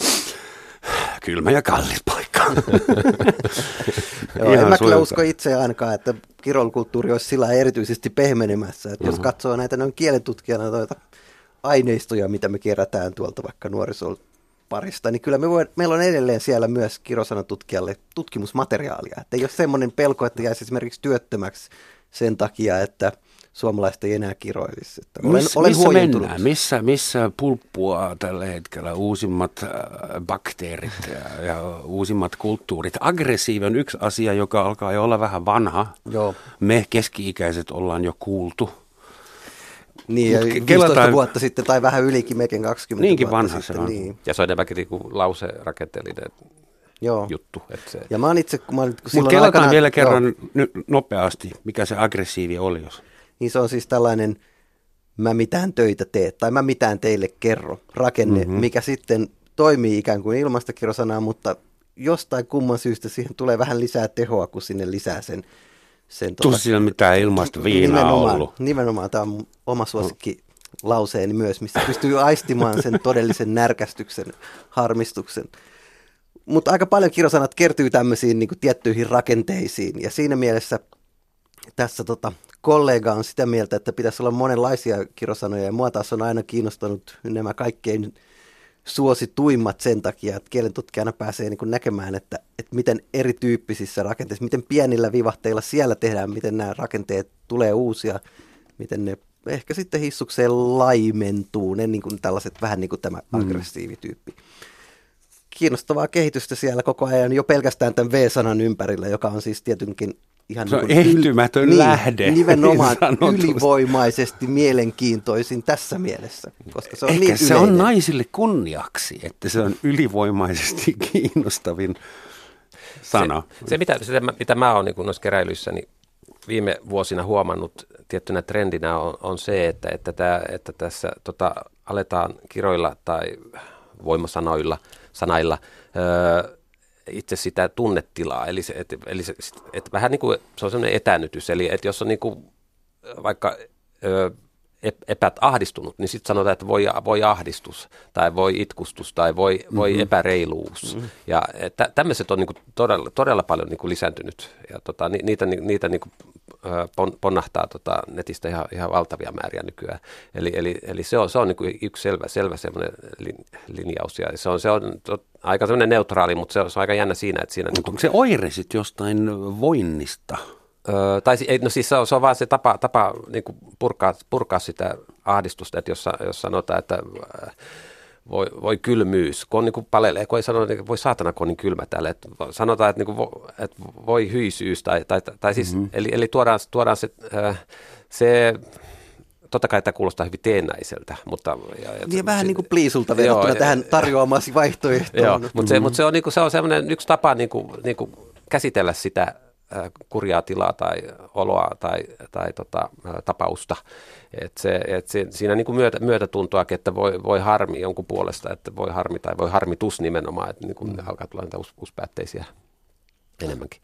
kylmä ja kallis paikka. Joo, en mä kyllä usko itse ainakaan, että kirolkulttuuri olisi sillä erityisesti pehmenemässä. Että. Jos mhm. katsoo näitä noin kielentutkijana noita aineistoja, mitä me kerätään tuolta vaikka nuorison parista, niin kyllä me voi, meillä on edelleen siellä myös kirosanatutkijalle tutkimusmateriaalia. Että ei ole semmoinen pelko, että jäisi esimerkiksi työttömäksi sen takia, että suomalaiset ei enää kiroilisi. Että olen, Miss, olen missä mennään? Missä, missä pulppua tällä hetkellä uusimmat äh, bakteerit ja, ja uusimmat kulttuurit? Aggressiivi on yksi asia, joka alkaa jo olla vähän vanha. Joo. Me keski-ikäiset ollaan jo kuultu. Niin, ja 15 kelataan... vuotta sitten tai vähän ylikin, mekin 20 Niinkin vuotta vanha sitten, se on. Niin. Ja se on enemmänkin niin kuin lauserakenteellinen Joo. juttu. Että se... Ja mä itse, kun mä Mutta kelataan aikana, vielä kerran joo. nyt nopeasti, mikä se aggressiivi oli. Jos... Niin se on siis tällainen mä mitään töitä tee tai mä mitään teille kerro rakenne, mm-hmm. mikä sitten toimii ikään kuin ilmasta kirosanaa, mutta jostain kumman syystä siihen tulee vähän lisää tehoa, kun sinne lisää sen. sen tuota, siinä mitään ilmasta viinaa nimenomaan, ollut. Nimenomaan, tämä on oma suosikki lauseeni myös, missä pystyy aistimaan sen todellisen närkästyksen, harmistuksen. Mutta aika paljon kirosanat kertyy tämmöisiin niin kuin tiettyihin rakenteisiin ja siinä mielessä tässä tota, kollega on sitä mieltä, että pitäisi olla monenlaisia kirosanoja ja mua taas on aina kiinnostanut nämä kaikkein suosituimmat sen takia, että kielentutkijana pääsee niin kuin näkemään, että, että miten erityyppisissä rakenteissa, miten pienillä vivahteilla siellä tehdään, miten nämä rakenteet tulee uusia, miten ne ehkä sitten hissukseen laimentuu, ne niin kuin tällaiset vähän niin kuin tämä mm. aggressiivityyppi. Mm kiinnostavaa kehitystä siellä koko ajan jo pelkästään tämän V-sanan ympärillä, joka on siis tietenkin ihan se on niin ehtymätön yl- lähde. Niin, nimenomaan ylivoimaisesti mielenkiintoisin tässä mielessä. Koska se on Ehkä niin se on naisille kunniaksi, että se on ylivoimaisesti kiinnostavin sana. Se, se mitä, se, mitä mä oon niin noissa keräilyissä niin viime vuosina huomannut tiettynä trendinä on, on se, että, että, tää, että tässä tota, aletaan kiroilla tai voimasanoilla – sanailla öö, itse sitä tunnetilaa. Eli, se, et, eli se, et vähän niin kuin se on sellainen etänytys. Eli että jos on niin kuin vaikka öö, epät ahdistunut, niin sitten sanotaan, että voi, voi ahdistus tai voi itkustus tai voi, voi mm-hmm. epäreiluus. Mm-hmm. Ja että tämmöiset on niin kuin todella, todella paljon niin kuin lisääntynyt ja tota, ni, niitä, ni, niitä niin kuin, pon, ponnahtaa tota, netistä ihan, ihan valtavia määriä nykyään. Eli, eli, eli se on, se on niin kuin yksi selvä, selvä semmoinen linjaus ja se on, se on tot, aika semmoinen neutraali, mutta se on, se on aika jännä siinä, että siinä... Mutta niin kuin, onko se oire sitten jostain voinnista? Öö, tai no siis se on, se on vaan se tapa, tapa niin kuin purkaa, purkaa sitä ahdistusta, että jos, jos sanotaan, että äh, voi, voi kylmyys, kun on niin kuin palelee, kun ei sano, että voi saatana, kun on niin kylmä täällä, että sanotaan, että, niin kuin, että voi hyisyys, tai, tai, tai siis, mm-hmm. eli, eli tuodaan, tuodaan se, äh, se totta kai tämä kuulostaa hyvin teennäiseltä, mutta... Ja, ja, niin vähän niin kuin pliisulta verrattuna joo, tähän tarjoamasi vaihtoehtoon. Joo, mutta se, mm-hmm. mutta se on, niin kuin, se on sellainen yksi tapa niin kuin, niin kuin käsitellä sitä kurjaa tilaa tai oloa tai, tai tota, äh, tapausta. Et se, et se, siinä niin kuin myötä, myötätuntoa, että voi, voi harmi jonkun puolesta, että voi harmi tai voi harmitus nimenomaan, että niin kuin mm. alkaa tulla niitä us, uspäätteisiä enemmänkin.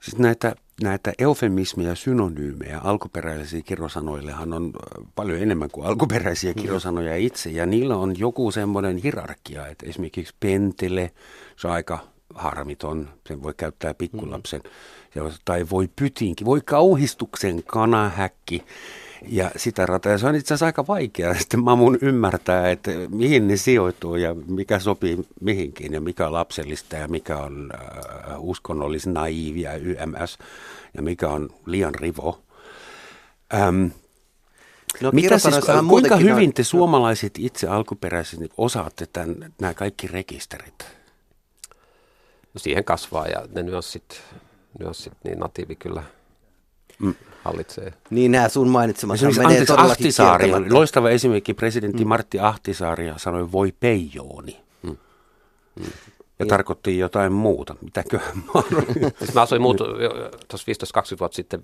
Siis näitä näitä eufemismeja, synonyymejä alkuperäisiä kirosanoillehan on paljon enemmän kuin alkuperäisiä mm. kirosanoja itse. Ja niillä on joku semmoinen hierarkia, että esimerkiksi pentele, se on aika harmiton, sen voi käyttää pikkulapsen. Mm. Tai voi pytinki, voi kauhistuksen kanahäkki ja sitä rataa. Ja se on itse asiassa aika vaikea sitten mamun ymmärtää, että mihin ne sijoittuu ja mikä sopii mihinkin ja mikä on lapsellista ja mikä on äh, uskonnollis naiivia YMS ja mikä on liian rivo. Ähm, No, Mitä siis, kuinka hyvin te suomalaiset itse alkuperäisesti osaatte tämän, nämä kaikki rekisterit? Siihen kasvaa ja ne nyanssit, nyanssit niin natiivi kyllä mm hallitsee. Niin nämä sun mainitsemat menee anteeksi, Ahtisaari, loistava esimerkki, presidentti mm. Martti Ahtisaari sanoi voi peijooni. Mm. Mm. Ja niin. tarkoitti jotain muuta. Mitäkö siis mä asuin muut, tuossa 15-20 vuotta sitten,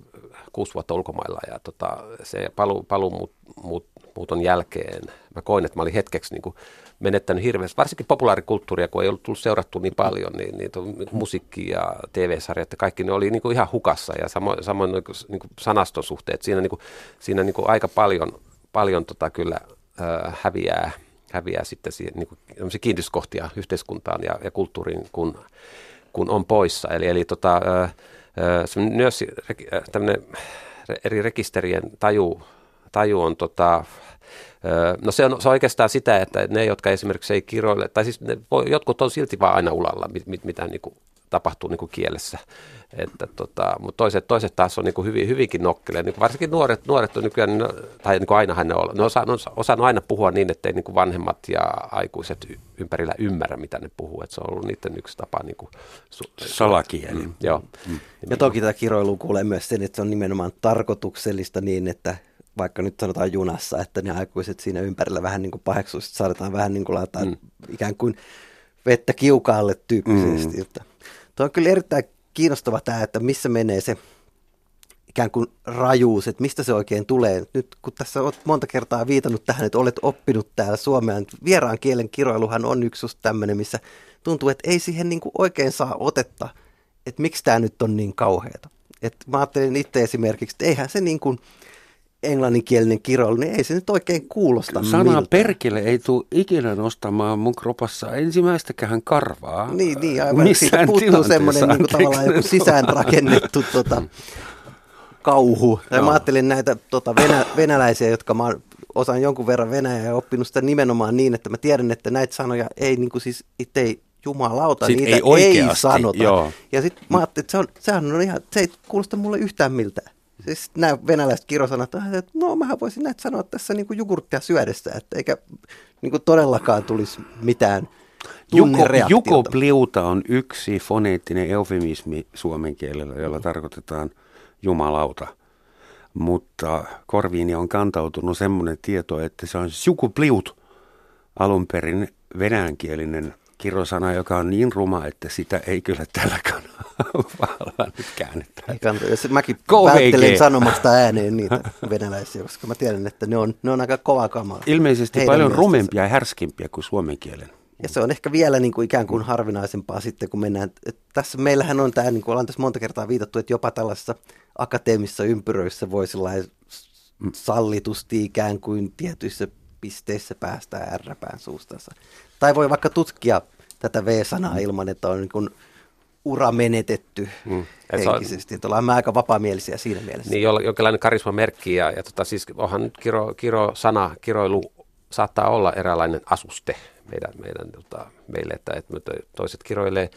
kuusi vuotta ulkomailla ja tota, se palu, palu muut, muut, muuton jälkeen mä koin, että mä olin hetkeksi niin kuin menettänyt hirveästi, varsinkin populaarikulttuuria, kun ei ollut tullut seurattu niin paljon, niin, niin musiikki ja TV-sarjat ja kaikki, ne oli niin kuin ihan hukassa ja samoin, samoin niin kuin, niin kuin sanaston suhteet. Siinä, niin kuin, siinä niin kuin aika paljon, paljon tota kyllä äh, häviää, häviää sitten niin kuin, kiinnityskohtia yhteiskuntaan ja, ja kulttuuriin, kun, kun on poissa. Eli, eli tota, myös tämmöinen eri rekisterien taju, taju on tota, No se on, se on oikeastaan sitä, että ne, jotka esimerkiksi ei kiroile, tai siis ne voi, jotkut on silti vaan aina ulalla, mit, mit, mitä niin kuin tapahtuu niin kuin kielessä. Että tota, mutta toiset, toiset taas on niin kuin hyvin, hyvinkin nokkele. Niin varsinkin nuoret, nuoret on nykyään, tai niin kuin ainahan ne on, ne on osannut, osannut aina puhua niin, ettei niin kuin vanhemmat ja aikuiset ympärillä ymmärrä, mitä ne puhuu. Että se on ollut niiden yksi tapa. Niin kuin, su- Salakieli. Mm, joo. Mm. Ja toki tämä kiroilu kuulee myös sen, että se on nimenomaan tarkoituksellista niin, että vaikka nyt sanotaan junassa, että ne aikuiset siinä ympärillä vähän niin kuin paheksuisesti saadaan vähän niin kuin laittaa mm. ikään kuin vettä kiukaalle tyyppisesti. Mm. Tuo on kyllä erittäin kiinnostava tämä, että missä menee se ikään kuin rajuus, että mistä se oikein tulee. Nyt kun tässä olet monta kertaa viitannut tähän, että olet oppinut täällä Suomea, vieraan kielen kiroiluhan on yksi just tämmöinen, missä tuntuu, että ei siihen niin kuin oikein saa otetta, että miksi tämä nyt on niin kauheata. Et mä ajattelin itse esimerkiksi, että eihän se niin kuin, englanninkielinen kiroilu, niin ei se nyt oikein kuulosta Sana miltä. perkele ei tule ikinä nostamaan mun kropassa ensimmäistäkään karvaa. Niin, niin aivan. Siitä puuttuu semmoinen niin tavallaan joku sisäänrakennettu tota, kauhu. Ja mä ajattelin näitä tota, venä, venäläisiä, jotka mä osaan jonkun verran venäjää ja oppinut sitä nimenomaan niin, että mä tiedän, että näitä sanoja ei niin kuin siis itse ei jumalauta, sit niitä ei, oikeasti, ei sanota. Joo. Ja sitten mä ajattelin, että se on, sehän on ihan, se ei kuulosta mulle yhtään miltään. Siis nämä venäläiset kirosanat, että no mähän voisin näitä sanoa tässä niin kuin jogurttia syödessä, että eikä niin kuin todellakaan tulisi mitään Juko, jukopliuta on yksi foneettinen eufemismi suomen kielellä, jolla tarkoitetaan jumalauta. Mutta korviini on kantautunut semmoinen tieto, että se on jukopliut alun perin venäjänkielinen kirosana, joka on niin ruma, että sitä ei kyllä tällä kanavalla nyt käännetä. Ei kannata. Jos mäkin välttelen sanomasta ääneen niitä venäläisiä, koska mä tiedän, että ne on, ne on aika kova kamala. Ilmeisesti Heidän paljon rumempia ja härskimpiä kuin suomen kielen. Ja se on ehkä vielä niin kuin ikään kuin harvinaisempaa sitten, kun mennään. Että tässä meillähän on tämä, niin kuin ollaan tässä monta kertaa viitattu, että jopa tällaisissa akateemisissa ympyröissä voi sallitusti ikään kuin tietyissä pisteissä päästään R-pään suustansa. Tai voi vaikka tutkia tätä V-sanaa ilman, että on niin kuin ura menetetty mm. henkisesti. Että ollaan aika vapaamielisiä siinä mielessä. Niin, jonkinlainen karismamerkki ja, ja tota, siis onhan nyt kiro, kiro, sana, kiroilu saattaa olla eräänlainen asuste meidän, meidän tota, meille, että, että toiset kiroilee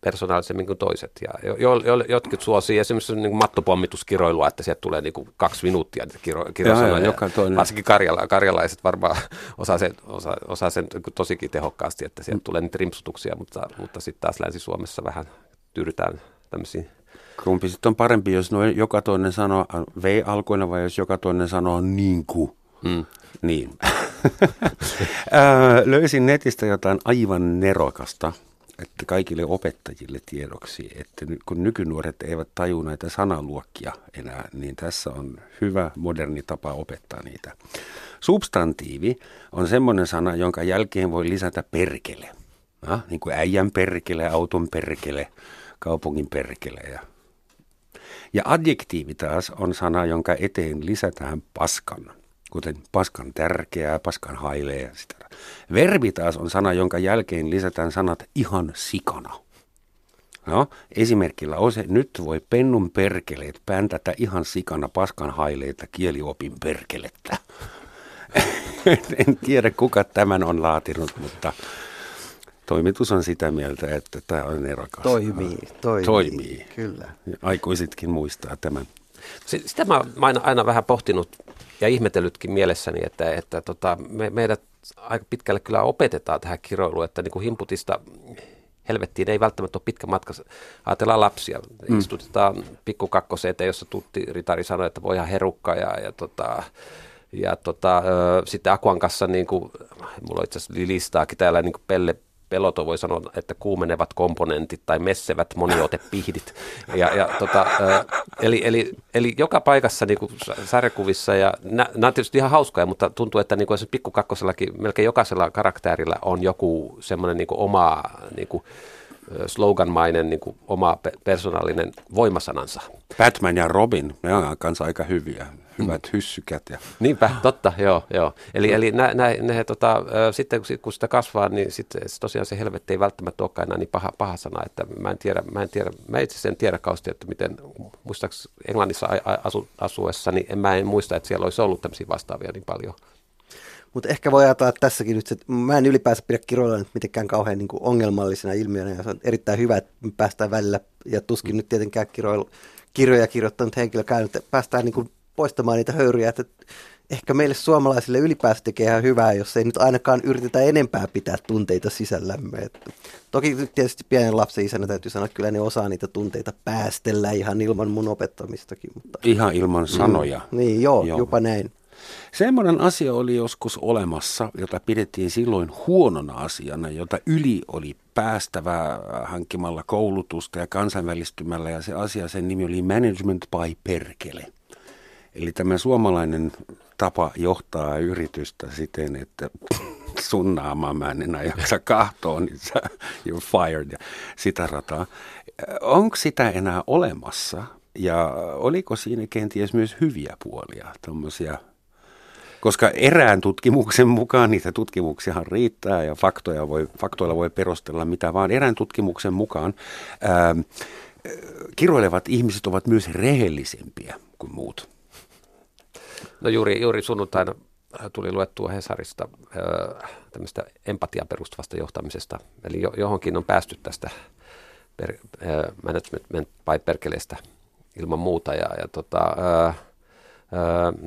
persoonallisemmin kuin toiset. Ja jo, jo, jotkut suosii esimerkiksi niin mattopommituskiroilua, että sieltä tulee niin kuin kaksi minuuttia niitä kiro, kirosanoja. Ja, joka toinen. Varsinkin karjala, karjalaiset varmaan osaa sen, osaa, osaa sen tosikin tehokkaasti, että sieltä mm. tulee niitä rimpsutuksia, mutta, mutta sitten taas Länsi-Suomessa vähän tyydytään tämmöisiin Kumpi sitten on parempi, jos noin joka toinen sanoo V-alkuina vai jos joka toinen sanoo niin kuin? Mm. Niin. Löysin netistä jotain aivan nerokasta että kaikille opettajille tiedoksi, että kun nykynuoret eivät taju näitä sanaluokkia enää, niin tässä on hyvä moderni tapa opettaa niitä. Substantiivi on semmoinen sana, jonka jälkeen voi lisätä perkele. Ja, niin kuin äijän perkele, auton perkele, kaupungin perkele. Ja, Ja adjektiivi taas on sana, jonka eteen lisätään paskan, kuten paskan tärkeää, paskan hailee ja sitä. Verbi taas on sana, jonka jälkeen lisätään sanat ihan sikana. No, esimerkillä on se, nyt voi pennun perkeleet päntätä ihan sikana paskan haileita kieliopin perkelettä. en tiedä, kuka tämän on laatinut, mutta toimitus on sitä mieltä, että tämä on erokas. Toimii, toimii. Toimii. Kyllä. Aikuisitkin muistaa tämän. Sitä mä oon aina, vähän pohtinut ja ihmetellytkin mielessäni, että, että tota, me, meidät aika pitkälle kyllä opetetaan tähän kiroiluun, että niin kuin himputista helvettiin ei välttämättä ole pitkä matka. Ajatellaan lapsia. Mm. Istutetaan pikkukakkoseita, jossa tutti Ritari sanoi, että voi ihan herukka ja, ja tota, ja tota, ö, sitten Akuan kanssa, niin kuin, mulla on itse asiassa listaakin täällä niin kuin Pelle Peloto voi sanoa, että kuumenevat komponentit tai messevät moniotepihdit. Ja, ja tota, eli, eli, eli, joka paikassa niin kuin sarjakuvissa, ja nämä on tietysti ihan hauskoja, mutta tuntuu, että niin kuin pikkukakkosellakin melkein jokaisella karakterilla on joku semmoinen niin oma niin kuin, sloganmainen niin kuin oma persoonallinen voimasanansa. Batman ja Robin, ne on kanssa aika hyviä hyvät mm. hyssykät. Ja. Niinpä, totta, joo. joo. Eli, eli nä, nä, ne, tota, sitten kun sitä kasvaa, niin sitten tosiaan se helvetti ei välttämättä olekaan enää niin paha, paha sana, että mä en tiedä, mä, en tiedä, mä itse en tiedä kausti, että miten, muistaakseni Englannissa asu, asuessa, niin en, mä en muista, että siellä olisi ollut tämmöisiä vastaavia niin paljon. Mutta ehkä voi ajatella että tässäkin nyt, että mä en ylipäänsä pidä kiroilla nyt mitenkään kauhean niin kuin ongelmallisena ilmiönä, ja se on erittäin hyvä, että me päästään välillä, ja tuskin mm. nyt tietenkään kiroilu, kirjoja kirjoittanut henkilö käynyt, että päästään niin kuin poistamaan niitä höyryjä, että ehkä meille suomalaisille ylipäänsä tekee ihan hyvää, jos ei nyt ainakaan yritetä enempää pitää tunteita sisällämme. Et toki tietysti pienen lapsen isänä täytyy sanoa, että kyllä ne osaa niitä tunteita päästellä ihan ilman mun opettamistakin. Mutta... Ihan ilman sanoja. Mm, niin, joo, joo, jopa näin. Semmoinen asia oli joskus olemassa, jota pidettiin silloin huonona asiana, jota yli oli päästävä hankkimalla koulutusta ja kansainvälistymällä, ja se asia, sen nimi oli Management by Perkele. Eli tämä suomalainen tapa johtaa yritystä siten, että sun naamaa mä en enää jaksa kahtoa, niin sä, you're fired ja sitä rataa. Onko sitä enää olemassa ja oliko siinä kenties myös hyviä puolia, tommosia, koska erään tutkimuksen mukaan, niitä tutkimuksiahan riittää ja faktoja voi, faktoilla voi perustella mitä vaan, erään tutkimuksen mukaan ää, kiroilevat ihmiset ovat myös rehellisempiä kuin muut. No juuri, juuri sunnuntaina tuli luettua Hesarista tämmöistä empatian perustuvasta johtamisesta. Eli johonkin on päästy tästä per, management by perkeleestä ilman muuta. Ja, ja tota,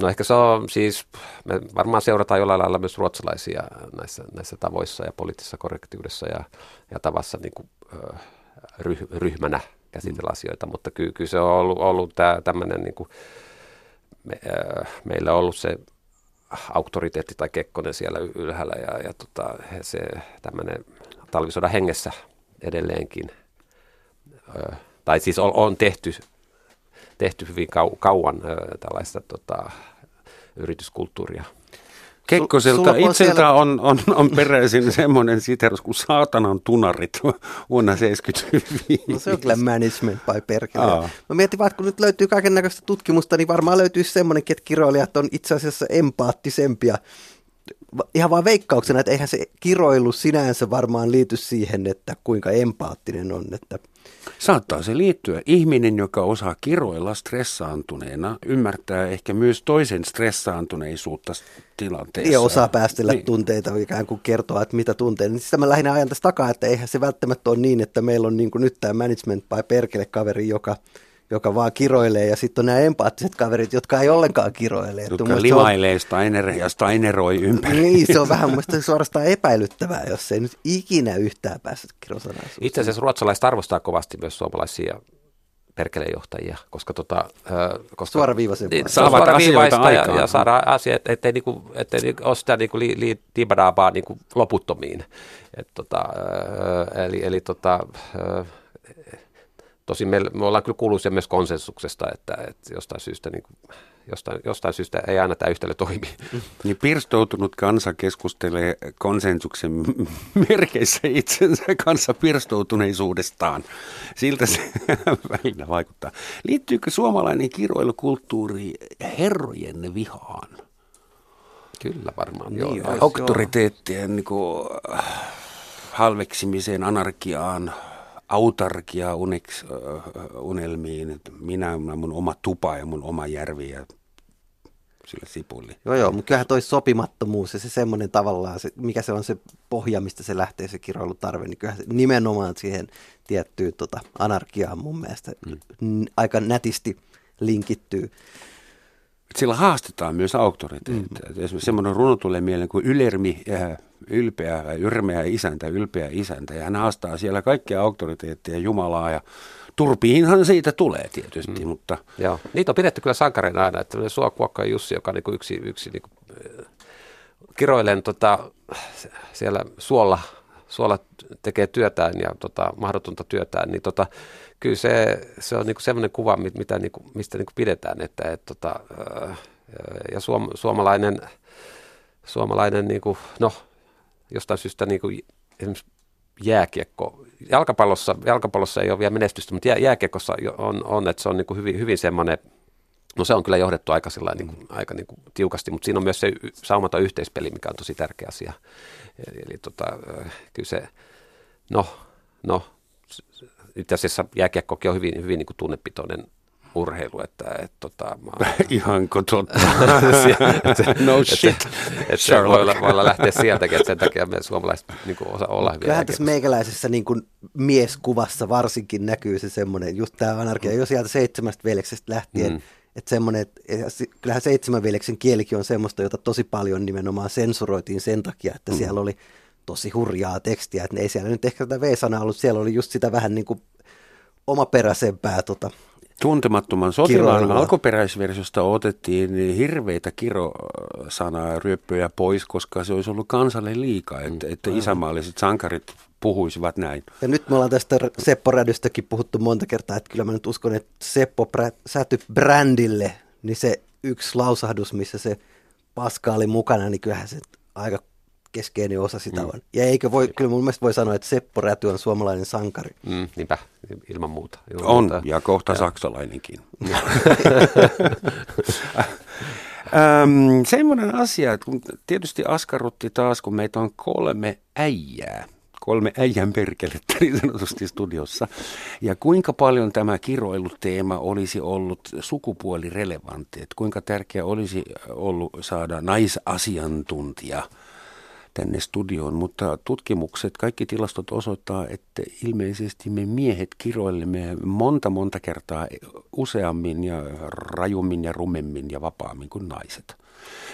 no ehkä se on siis, me varmaan seurataan jollain lailla myös ruotsalaisia näissä, näissä tavoissa ja poliittisessa korrektiudessa ja, ja tavassa niin kuin, ryh, ryhmänä käsitellä mm. asioita, mutta kyllä, kyllä se on ollut, ollut tämä tämmöinen niin kuin, me, äh, meillä on ollut se auktoriteetti tai Kekkonen siellä ylhäällä ja, ja tota, se tämmöinen talvisodan hengessä edelleenkin, tai siis on, on tehty, tehty hyvin kau, kauan äh, tällaista tota, yrityskulttuuria. Kekkoselta itseltä siellä... on, on, on peräisin semmoinen siterus kuin saatanan tunarit vuonna 1975. No se on kyllä management by perkele. Aa. Mä mietin vaan, että kun nyt löytyy kaiken näköistä tutkimusta, niin varmaan löytyisi semmoinen, että kiroilijat on itse asiassa empaattisempia. Ihan vaan veikkauksena, että eihän se kiroilu sinänsä varmaan liity siihen, että kuinka empaattinen on. Että Saattaa se liittyä. Ihminen, joka osaa kiroilla stressaantuneena, ymmärtää ehkä myös toisen stressaantuneisuutta tilanteessa. Ja osaa päästellä niin. tunteita, ikään kuin kertoa, että mitä tuntee. Niin sitä mä lähinnä ajan tästä takaa, että eihän se välttämättä ole niin, että meillä on niin kuin nyt tämä management by perkele kaveri, joka – joka vaan kiroilee, ja sitten on nämä empaattiset kaverit, jotka ei ollenkaan kiroile. Jotka limailee on... Steiner ja Steineroi ympäri. Niin, se on vähän muista suorastaan epäilyttävää, jos ei nyt ikinä yhtään pääse kirosanaisuuteen. Itse asiassa ruotsalaiset arvostaa kovasti myös suomalaisia perkelejohtajia, koska tota, koska Suoraviivaisempaa. Niin, saavat asioita ja, ja saada asiat, ettei, niinku, ettei niinku ole sitä niinku li, li, tibadaabaa niinku loputtomiin. Et, tota, eli eli tota, Tosin me, me ollaan kyllä kuullut myös konsensuksesta, että, että jostain syystä niin kuin jostain, jostain syystä ei aina tämä yhtälö toimi. Niin pirstoutunut kansa keskustelee konsensuksen merkeissä itsensä kanssa pirstoutuneisuudestaan. Siltä se välillä vaikuttaa. Liittyykö suomalainen kiroilukulttuuri herrojen vihaan? Kyllä varmaan, niin, joo. Auktoriteettien niin kuin, halveksimiseen, anarkiaan, autarkia uneks, unelmiin, että minä, mun oma tupa ja mun oma järvi ja sille sipuli. Joo, joo, mutta kyllähän toi sopimattomuus ja se semmoinen tavallaan, se, mikä se on se pohja, mistä se lähtee se kiroilutarve, niin kyllähän se nimenomaan siihen tiettyyn tota, anarkiaan mun mielestä mm. aika nätisti linkittyy. Sillä haastetaan myös auktoriteetteja. Mm. Esimerkiksi semmoinen runo tulee mieleen kuin Ylermi, äh, ylpeä, ylpeä isäntä, ylpeä isäntä. Ja hän haastaa siellä kaikkia auktoriteetteja Jumalaa ja turpiinhan siitä tulee tietysti, mm. mutta... Joo, niitä on pidetty kyllä sankareina aina, että Suokuokka ja Jussi, joka on niin yksi, yksi niin kuin, kiroilen tota, siellä suolla, suolla tekee työtään ja tota, mahdotonta työtään, niin tota, kyllä se, se on niin kuin sellainen kuva, mitä, niin kuin, mistä niin kuin pidetään, että et, tota, ja suom, suomalainen, suomalainen niin kuin, no, jostain syystä niin kuin, esimerkiksi jääkiekko, jalkapallossa, jalkapallossa ei ole vielä menestystä, mutta jää, jääkiekossa on, on, että se on niin kuin hyvin, hyvin semmoinen, no se on kyllä johdettu aika, niin kuin, aika niin kuin tiukasti, mutta siinä on myös se saumaton yhteispeli, mikä on tosi tärkeä asia. Eli, eli tota, kyllä se, no, no, itse asiassa jääkiekkokin on hyvin, hyvin niin kuin tunnepitoinen urheilu, että et, tota, mä... Ihanko totta? no shit. Että, et voi olla, voi olla lähteä sieltäkin, että sen takia me suomalaiset niin kuin, osa olla hyviä. Kyllähän tässä meikäläisessä niin kuin mieskuvassa varsinkin näkyy se semmoinen, just tämä anarkia, mm. jo sieltä seitsemästä veljeksestä lähtien, mm. Että semmoinen, että kyllähän seitsemän veljeksen kielikin on semmoista, jota tosi paljon nimenomaan sensuroitiin sen takia, että mm. siellä oli tosi hurjaa tekstiä, että ei siellä nyt ehkä tätä V-sanaa ollut, siellä oli just sitä vähän niin kuin omaperäisempää tota, Tuntemattoman sotilaan alkuperäisversiosta otettiin hirveitä kirosanaa ryöppöjä pois, koska se olisi ollut kansalle liikaa, että, että isämaalliset sankarit puhuisivat näin. Ja nyt me ollaan tästä Seppo Rädystäkin puhuttu monta kertaa, että kyllä mä nyt uskon, että Seppo säty brändille, niin se yksi lausahdus, missä se paska oli mukana, niin kyllähän se aika keskeinen osa sitä mm. on. Ja eikö voi, kyllä mun mielestä voi sanoa, että Seppo Räty on suomalainen sankari. Mm, niinpä, ilman muuta. Ilman on, muuta. ja kohta ja. saksalainenkin. Öm, semmoinen asia, että kun tietysti askarrutti taas, kun meitä on kolme äijää, kolme äijän perkelettä niin sanotusti studiossa. Ja kuinka paljon tämä kiroiluteema olisi ollut sukupuolirelevantti, että kuinka tärkeä olisi ollut saada naisasiantuntija – tänne studioon, mutta tutkimukset, kaikki tilastot osoittaa, että ilmeisesti me miehet kiroilemme monta monta kertaa useammin ja rajummin ja rumemmin ja vapaammin kuin naiset.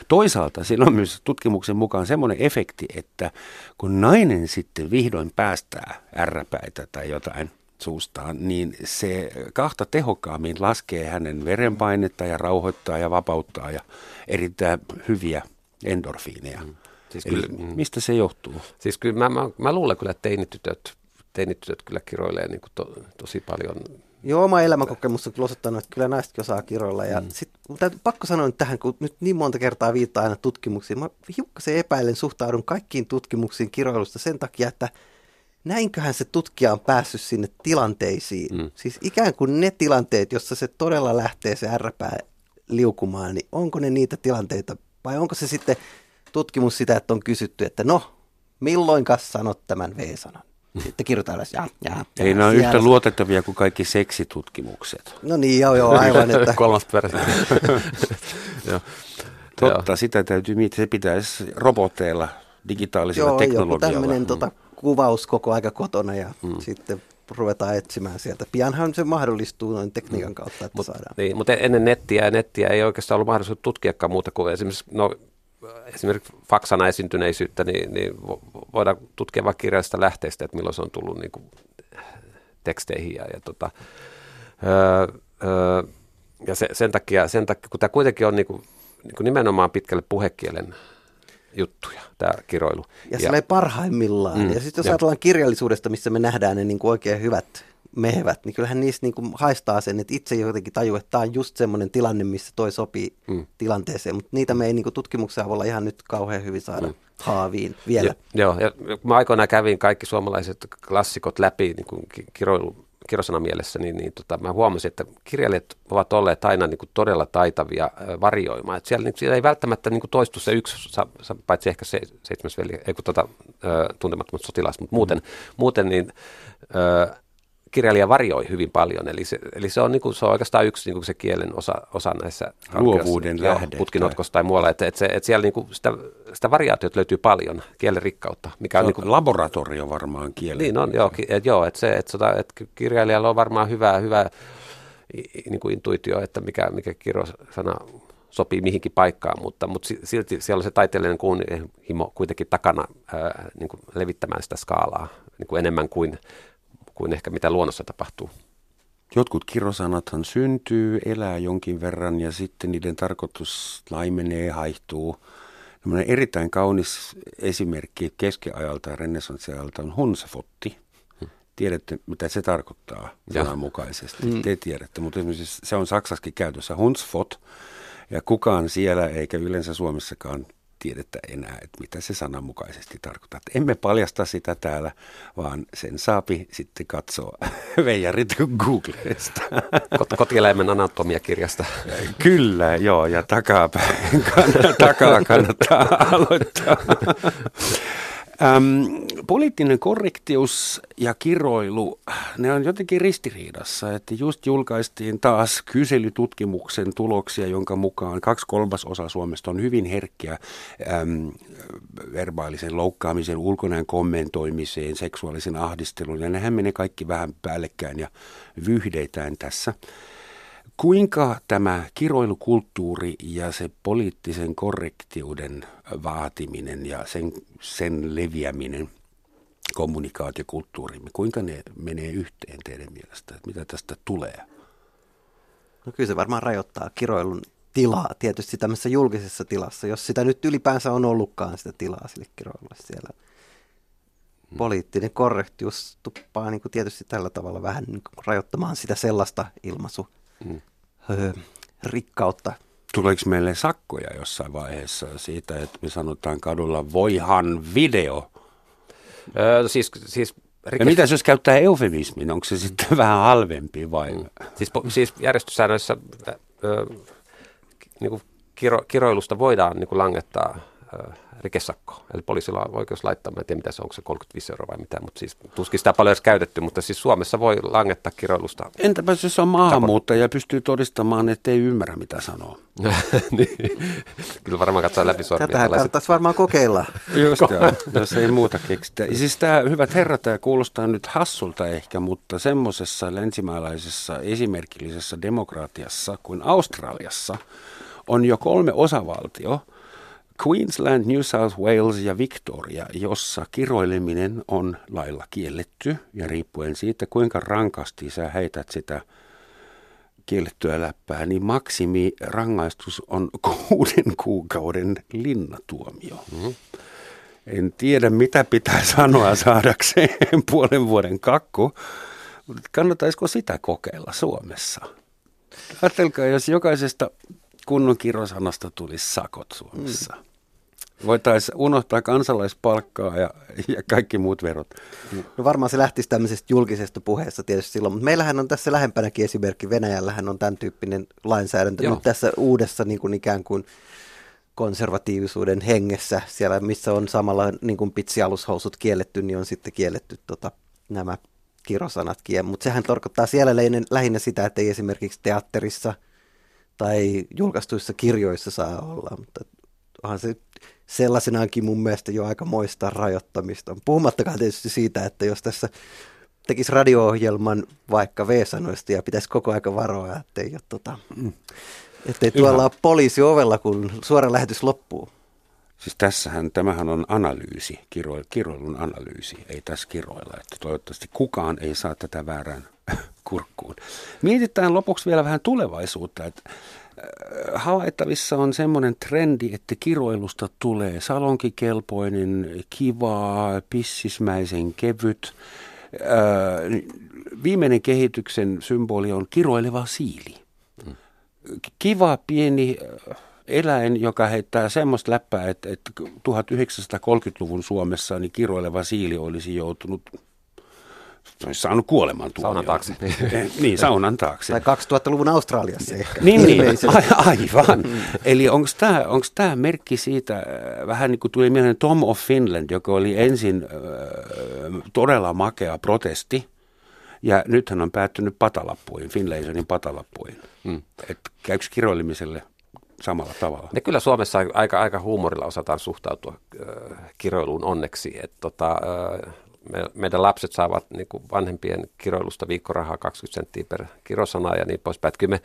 Toisaalta siinä on myös tutkimuksen mukaan semmoinen efekti, että kun nainen sitten vihdoin päästää ärräpäitä tai jotain suustaan, niin se kahta tehokkaammin laskee hänen verenpainetta ja rauhoittaa ja vapauttaa ja erittää hyviä endorfiineja. Mm. Siis Eli kyllä, mm. mistä se johtuu? Siis kyllä mä, mä, mä luulen kyllä, että teinitytöt, teinitytöt kyllä kiroilee niin kuin to, tosi paljon. Joo, oma elämänkokemus on kyllä osoittanut, että kyllä naisetkin osaa kiroilla. Ja mm. sit, mutta pakko sanoa nyt tähän, kun nyt niin monta kertaa viittaa aina tutkimuksiin. Mä hiukkasen epäilen suhtaudun kaikkiin tutkimuksiin kiroilusta sen takia, että näinköhän se tutkija on päässyt sinne tilanteisiin. Mm. Siis ikään kuin ne tilanteet, jossa se todella lähtee se ärräpää liukumaan, niin onko ne niitä tilanteita vai onko se sitten tutkimus sitä, että on kysytty, että no, milloinka sanot tämän V-sanan? Sitten kirjoitetaan ylös, ja, ja, Ei ne ole yhtä luotettavia kuin kaikki seksitutkimukset. No niin, joo, joo, aivan. Että... Kolmas versio. Totta, sitä täytyy miettiä. Se pitäisi roboteilla, digitaalisella joo, teknologialla. Joo, tämmöinen mm. tota, kuvaus koko aika kotona ja mm. sitten ruvetaan etsimään sieltä. Pianhan se mahdollistuu noin tekniikan kautta, että Mut, saadaan. Niin, mutta ennen nettiä ja nettiä ei oikeastaan ollut mahdollisuus tutkiakaan muuta kuin esimerkiksi no, esimerkiksi faksana esiintyneisyyttä, niin, niin voidaan tutkia vaikka kirjallisesta lähteestä, että milloin se on tullut niin kuin teksteihin. Ja, ja, tota, öö, öö, ja se, sen, takia, sen takia, kun tämä kuitenkin on niin kuin, niin kuin nimenomaan pitkälle puhekielen juttuja, tämä kiroilu. Ja, ja se parhaimmillaan. Mm, ja sitten jos ja. ajatellaan kirjallisuudesta, missä me nähdään ne niin kuin oikein hyvät mehevät, niin kyllähän niissä niin kuin haistaa sen, että itse jotenkin tajuu, että tämä on just semmoinen tilanne, missä toi sopii mm. tilanteeseen, mutta niitä me ei niin kuin tutkimuksen avulla ihan nyt kauhean hyvin saada mm. haaviin vielä. Ja, joo, ja kun mä aikoinaan kävin kaikki suomalaiset klassikot läpi niin kuin kiroilu, kirosana mielessä, niin, niin tota, mä huomasin, että kirjailijat ovat olleet aina niin kuin todella taitavia varioimaan. Et siellä, niin, siellä ei välttämättä niin kuin toistu se yksi, paitsi ehkä se seitsemäs veli, ei kun tota, äh, tuntemattomat sotilas, mutta muuten, mm. muuten niin... Äh, kirjailija varjoi hyvin paljon, eli se, eli se, on, niin kuin, se on oikeastaan yksi niin kuin se kielen osa, osa näissä luovuuden lähde. Putkinotkossa tai muualla, että, että, se, että siellä niin kuin sitä, sitä variaatiota löytyy paljon, kielen rikkautta. Mikä on, on niin kuin, laboratorio varmaan kielen. Niin on, joo, että, joo, että, se, että, että, että kirjailijalla on varmaan hyvä, hyvä niin kuin intuitio, että mikä, mikä kirosana sopii mihinkin paikkaan, mutta, mutta silti siellä on se taiteellinen kunnianhimo kuitenkin takana ää, niin kuin levittämään sitä skaalaa niin kuin enemmän kuin kuin ehkä mitä luonnossa tapahtuu. Jotkut kirosanathan syntyy, elää jonkin verran ja sitten niiden tarkoitus laimenee, haihtuu. Tällainen erittäin kaunis esimerkki keskiajalta ja renessanssiajalta on hunsafotti. Tiedätte, mitä se tarkoittaa sananmukaisesti. Mm. Te tiedätte, mutta esimerkiksi se on Saksaskin käytössä. Hunsfot, ja kukaan siellä eikä yleensä Suomessakaan tiedetä enää, että mitä se sananmukaisesti tarkoittaa. Että emme paljasta sitä täällä, vaan sen saapi sitten katsoa veijarit Googlesta. Kotieläimen anatomiakirjasta. Kyllä, joo, ja takaa, takaa kannattaa aloittaa. Ähm, poliittinen korrektius ja kiroilu, ne on jotenkin ristiriidassa, että just julkaistiin taas kyselytutkimuksen tuloksia, jonka mukaan kaksi kolmasosa Suomesta on hyvin herkkiä äm, verbaalisen loukkaamisen, ulkonäön kommentoimiseen, seksuaalisen ahdistelun, ja nehän menee kaikki vähän päällekkäin ja vyhdeitään tässä. Kuinka tämä kiroilukulttuuri ja se poliittisen korrektiuden vaatiminen ja sen, sen leviäminen kommunikaatiokulttuurimme, kuinka ne menee yhteen teidän mielestä? Että mitä tästä tulee? No kyllä se varmaan rajoittaa kiroilun tilaa tietysti tämmöisessä julkisessa tilassa, jos sitä nyt ylipäänsä on ollutkaan sitä tilaa sille kiroilulle siellä. Hmm. Poliittinen korrektius tuppaa niin kuin tietysti tällä tavalla vähän niin kuin rajoittamaan sitä sellaista ilmaisu mm. Öö, rikkautta. Tuleeko meille sakkoja jossain vaiheessa siitä, että me sanotaan kadulla voihan video? Öö, siis, siis rikes... Ja mitä jos käyttää eufemismin, onko se sitten vähän halvempi vai? Mm. Siis, siis järjestyssäännöissä öö, niin kuin kiro, kiroilusta voidaan niin kuin langettaa öö, rikesakko. Eli poliisilla on oikeus laittaa, mä en tiedä mitä se on, onko se 35 euroa vai mitä, mutta siis tuskin sitä paljon edes käytetty, mutta siis Suomessa voi langettaa kiroilusta. Entäpä jos on maahanmuuttaja ja pystyy todistamaan, että ei ymmärrä mitä sanoo? niin. Kyllä varmaan katsoa läpi sormia. Tätähän kannattaisi varmaan kokeilla. Just joo, jos ei muuta keksitä. Siis tämä, hyvät herrat, tämä kuulostaa nyt hassulta ehkä, mutta semmoisessa länsimaalaisessa esimerkillisessä demokratiassa kuin Australiassa on jo kolme osavaltio – Queensland, New South Wales ja Victoria, jossa kiroileminen on lailla kielletty ja riippuen siitä, kuinka rankasti sä heität sitä kiellettyä läppää, niin maksimi rangaistus on kuuden kuukauden linnatuomio. Mm-hmm. En tiedä, mitä pitää sanoa saadakseen puolen vuoden kakku, mutta kannattaisiko sitä kokeilla Suomessa? Ajatelkaa, jos jokaisesta kunnon kirosanasta tulisi sakot Suomessa. Mm. Voitaisiin unohtaa kansalaispalkkaa ja, ja kaikki muut verot. No varmaan se lähtisi tämmöisestä julkisesta puheesta tietysti silloin, mutta meillähän on tässä lähempänäkin esimerkki, Venäjällähän on tämän tyyppinen lainsäädäntö Joo. nyt tässä uudessa niin kuin ikään kuin konservatiivisuuden hengessä, siellä missä on samalla niin kuin pitsialushousut kielletty, niin on sitten kielletty tota, nämä kirosanatkin. Mutta sehän tarkoittaa siellä lähinnä sitä, että ei esimerkiksi teatterissa tai julkaistuissa kirjoissa saa olla, mutta onhan se sellaisenaankin mun mielestä jo aika moista rajoittamista. Puhumattakaan tietysti siitä, että jos tässä tekisi radio-ohjelman vaikka V-sanoista ja pitäisi koko aika varoa, ettei, ole, tota, mm. ettei tuolla ole poliisi ovella, kun suora lähetys loppuu. Siis tässähän, tämähän on analyysi, kiro, kiroilun analyysi, ei tässä kiroilla, että toivottavasti kukaan ei saa tätä väärään kurkkuun. Mietitään lopuksi vielä vähän tulevaisuutta, että havaittavissa on semmoinen trendi, että kiroilusta tulee salonkikelpoinen, kiva, pissismäisen kevyt. viimeinen kehityksen symboli on kiroileva siili. Kiva pieni eläin, joka heittää semmoista läppää, että, että 1930-luvun Suomessa niin kiroileva siili olisi joutunut olisi saanut kuoleman Saunan taakse. niin, saunan taakse. Tai 2000-luvun Australiassa ehkä. Niin, niin a- aivan. Eli onko tämä onks tää merkki siitä, äh, vähän niin kuin tuli mieleen Tom of Finland, joka oli ensin äh, todella makea protesti, ja nyt hän on päättynyt patalappuihin, Finlaysonin patalappuihin. Mm. Että käykö kiroilemiselle samalla tavalla? Me kyllä Suomessa aika, aika huumorilla osataan suhtautua äh, kiroiluun onneksi. Et, tota, äh, me, meidän lapset saavat niin kuin vanhempien kiroilusta viikkorahaa 20 senttiä per kirosana ja niin poispäin. Kyllä me,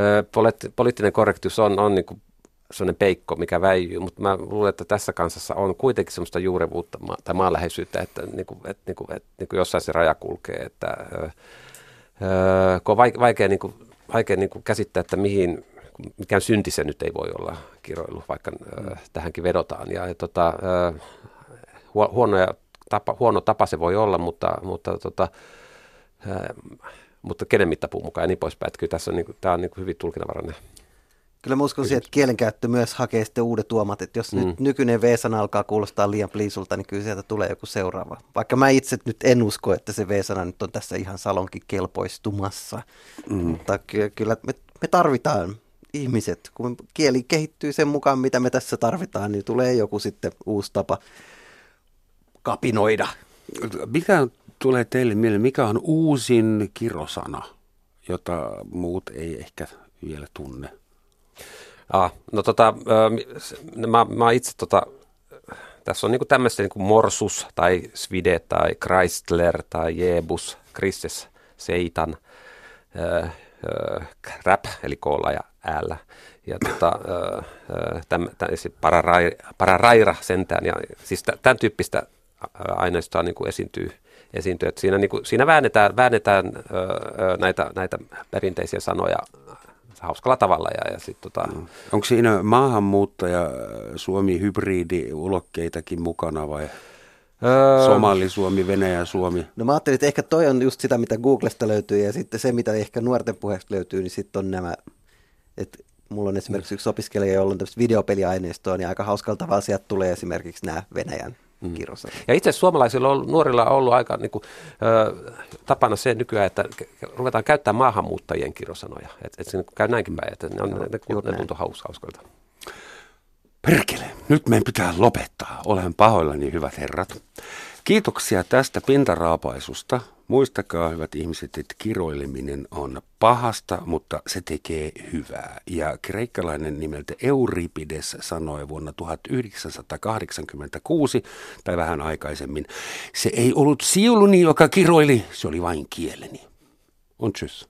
ö, poliittinen korrektius on, on niin kuin sellainen peikko, mikä väijyy, mutta mä luulen, että tässä kansassa on kuitenkin semmoista juurevuutta tai maanläheisyyttä, että, niin kuin, että, niin kuin, että niin kuin jossain se raja kulkee, että ö, kun on vaikea, niin kuin, vaikea niin kuin käsittää, että mihin, mikään synti se nyt ei voi olla kiroilu, vaikka ö, tähänkin vedotaan. Ja, ja tota, ö, huonoja tapa, huono tapa se voi olla, mutta, mutta, tota, ää, mutta kenen mittapuun mukaan ja niin poispäin. Että kyllä tässä on, niin kuin, tämä on niin kuin hyvin tulkinnanvarainen. Kyllä mä uskon siihen, että kielenkäyttö myös hakee sitten uudet tuomat, että jos mm. nyt nykyinen V-sana alkaa kuulostaa liian pliisulta, niin kyllä sieltä tulee joku seuraava. Vaikka mä itse nyt en usko, että se V-sana nyt on tässä ihan salonkin kelpoistumassa, mm. mutta kyllä me, me tarvitaan ihmiset, kun kieli kehittyy sen mukaan, mitä me tässä tarvitaan, niin tulee joku sitten uusi tapa kapinoida. Mikä tulee teille mieleen, mikä on uusin kirosana, jota muut ei ehkä vielä tunne? Ah, no tota, mä, mä itse tota, tässä on niinku tämmöistä niinku morsus tai svide tai Chrysler tai Jebus, Kristes, Seitan, äh, äh, eli koolla ja äällä ja tota, äh, täm, täm, pararaira, pararaira sentään ja siis tämän tyyppistä aineistoa niin kuin esiintyy. esiintyy. Että siinä, niin kuin, siinä väännetään, väännetään öö, näitä, näitä perinteisiä sanoja hauskalla tavalla. Ja, ja sit, tota... Mm. Onko siinä maahanmuuttaja Suomi-hybridi ulokkeitakin mukana vai? Öö... Somali, Suomi, Venäjä, Suomi. No mä ajattelin, että ehkä toi on just sitä, mitä Googlesta löytyy ja sitten se, mitä ehkä nuorten puheesta löytyy, niin sitten on nämä, että mulla on esimerkiksi yksi opiskelija, jolla on tämmöistä videopeliaineistoa, niin aika hauskalla tavalla sieltä tulee esimerkiksi nämä Venäjän mm. Ja itse asiassa suomalaisilla on, nuorilla on ollut aika niin kuin, ö, tapana se nykyään, että ruvetaan käyttämään maahanmuuttajien kirosanoja. Että et se käy näinkin päin, että ne, on, ne, ne, ne tuntuu haus, hauskoilta. Perkele, nyt meidän pitää lopettaa. Olen pahoillani, hyvät herrat. Kiitoksia tästä pintaraapaisusta. Muistakaa, hyvät ihmiset, että kiroileminen on pahasta, mutta se tekee hyvää. Ja kreikkalainen nimeltä Euripides sanoi vuonna 1986, tai vähän aikaisemmin, se ei ollut sieluni, joka kiroili, se oli vain kieleni. On tschüss.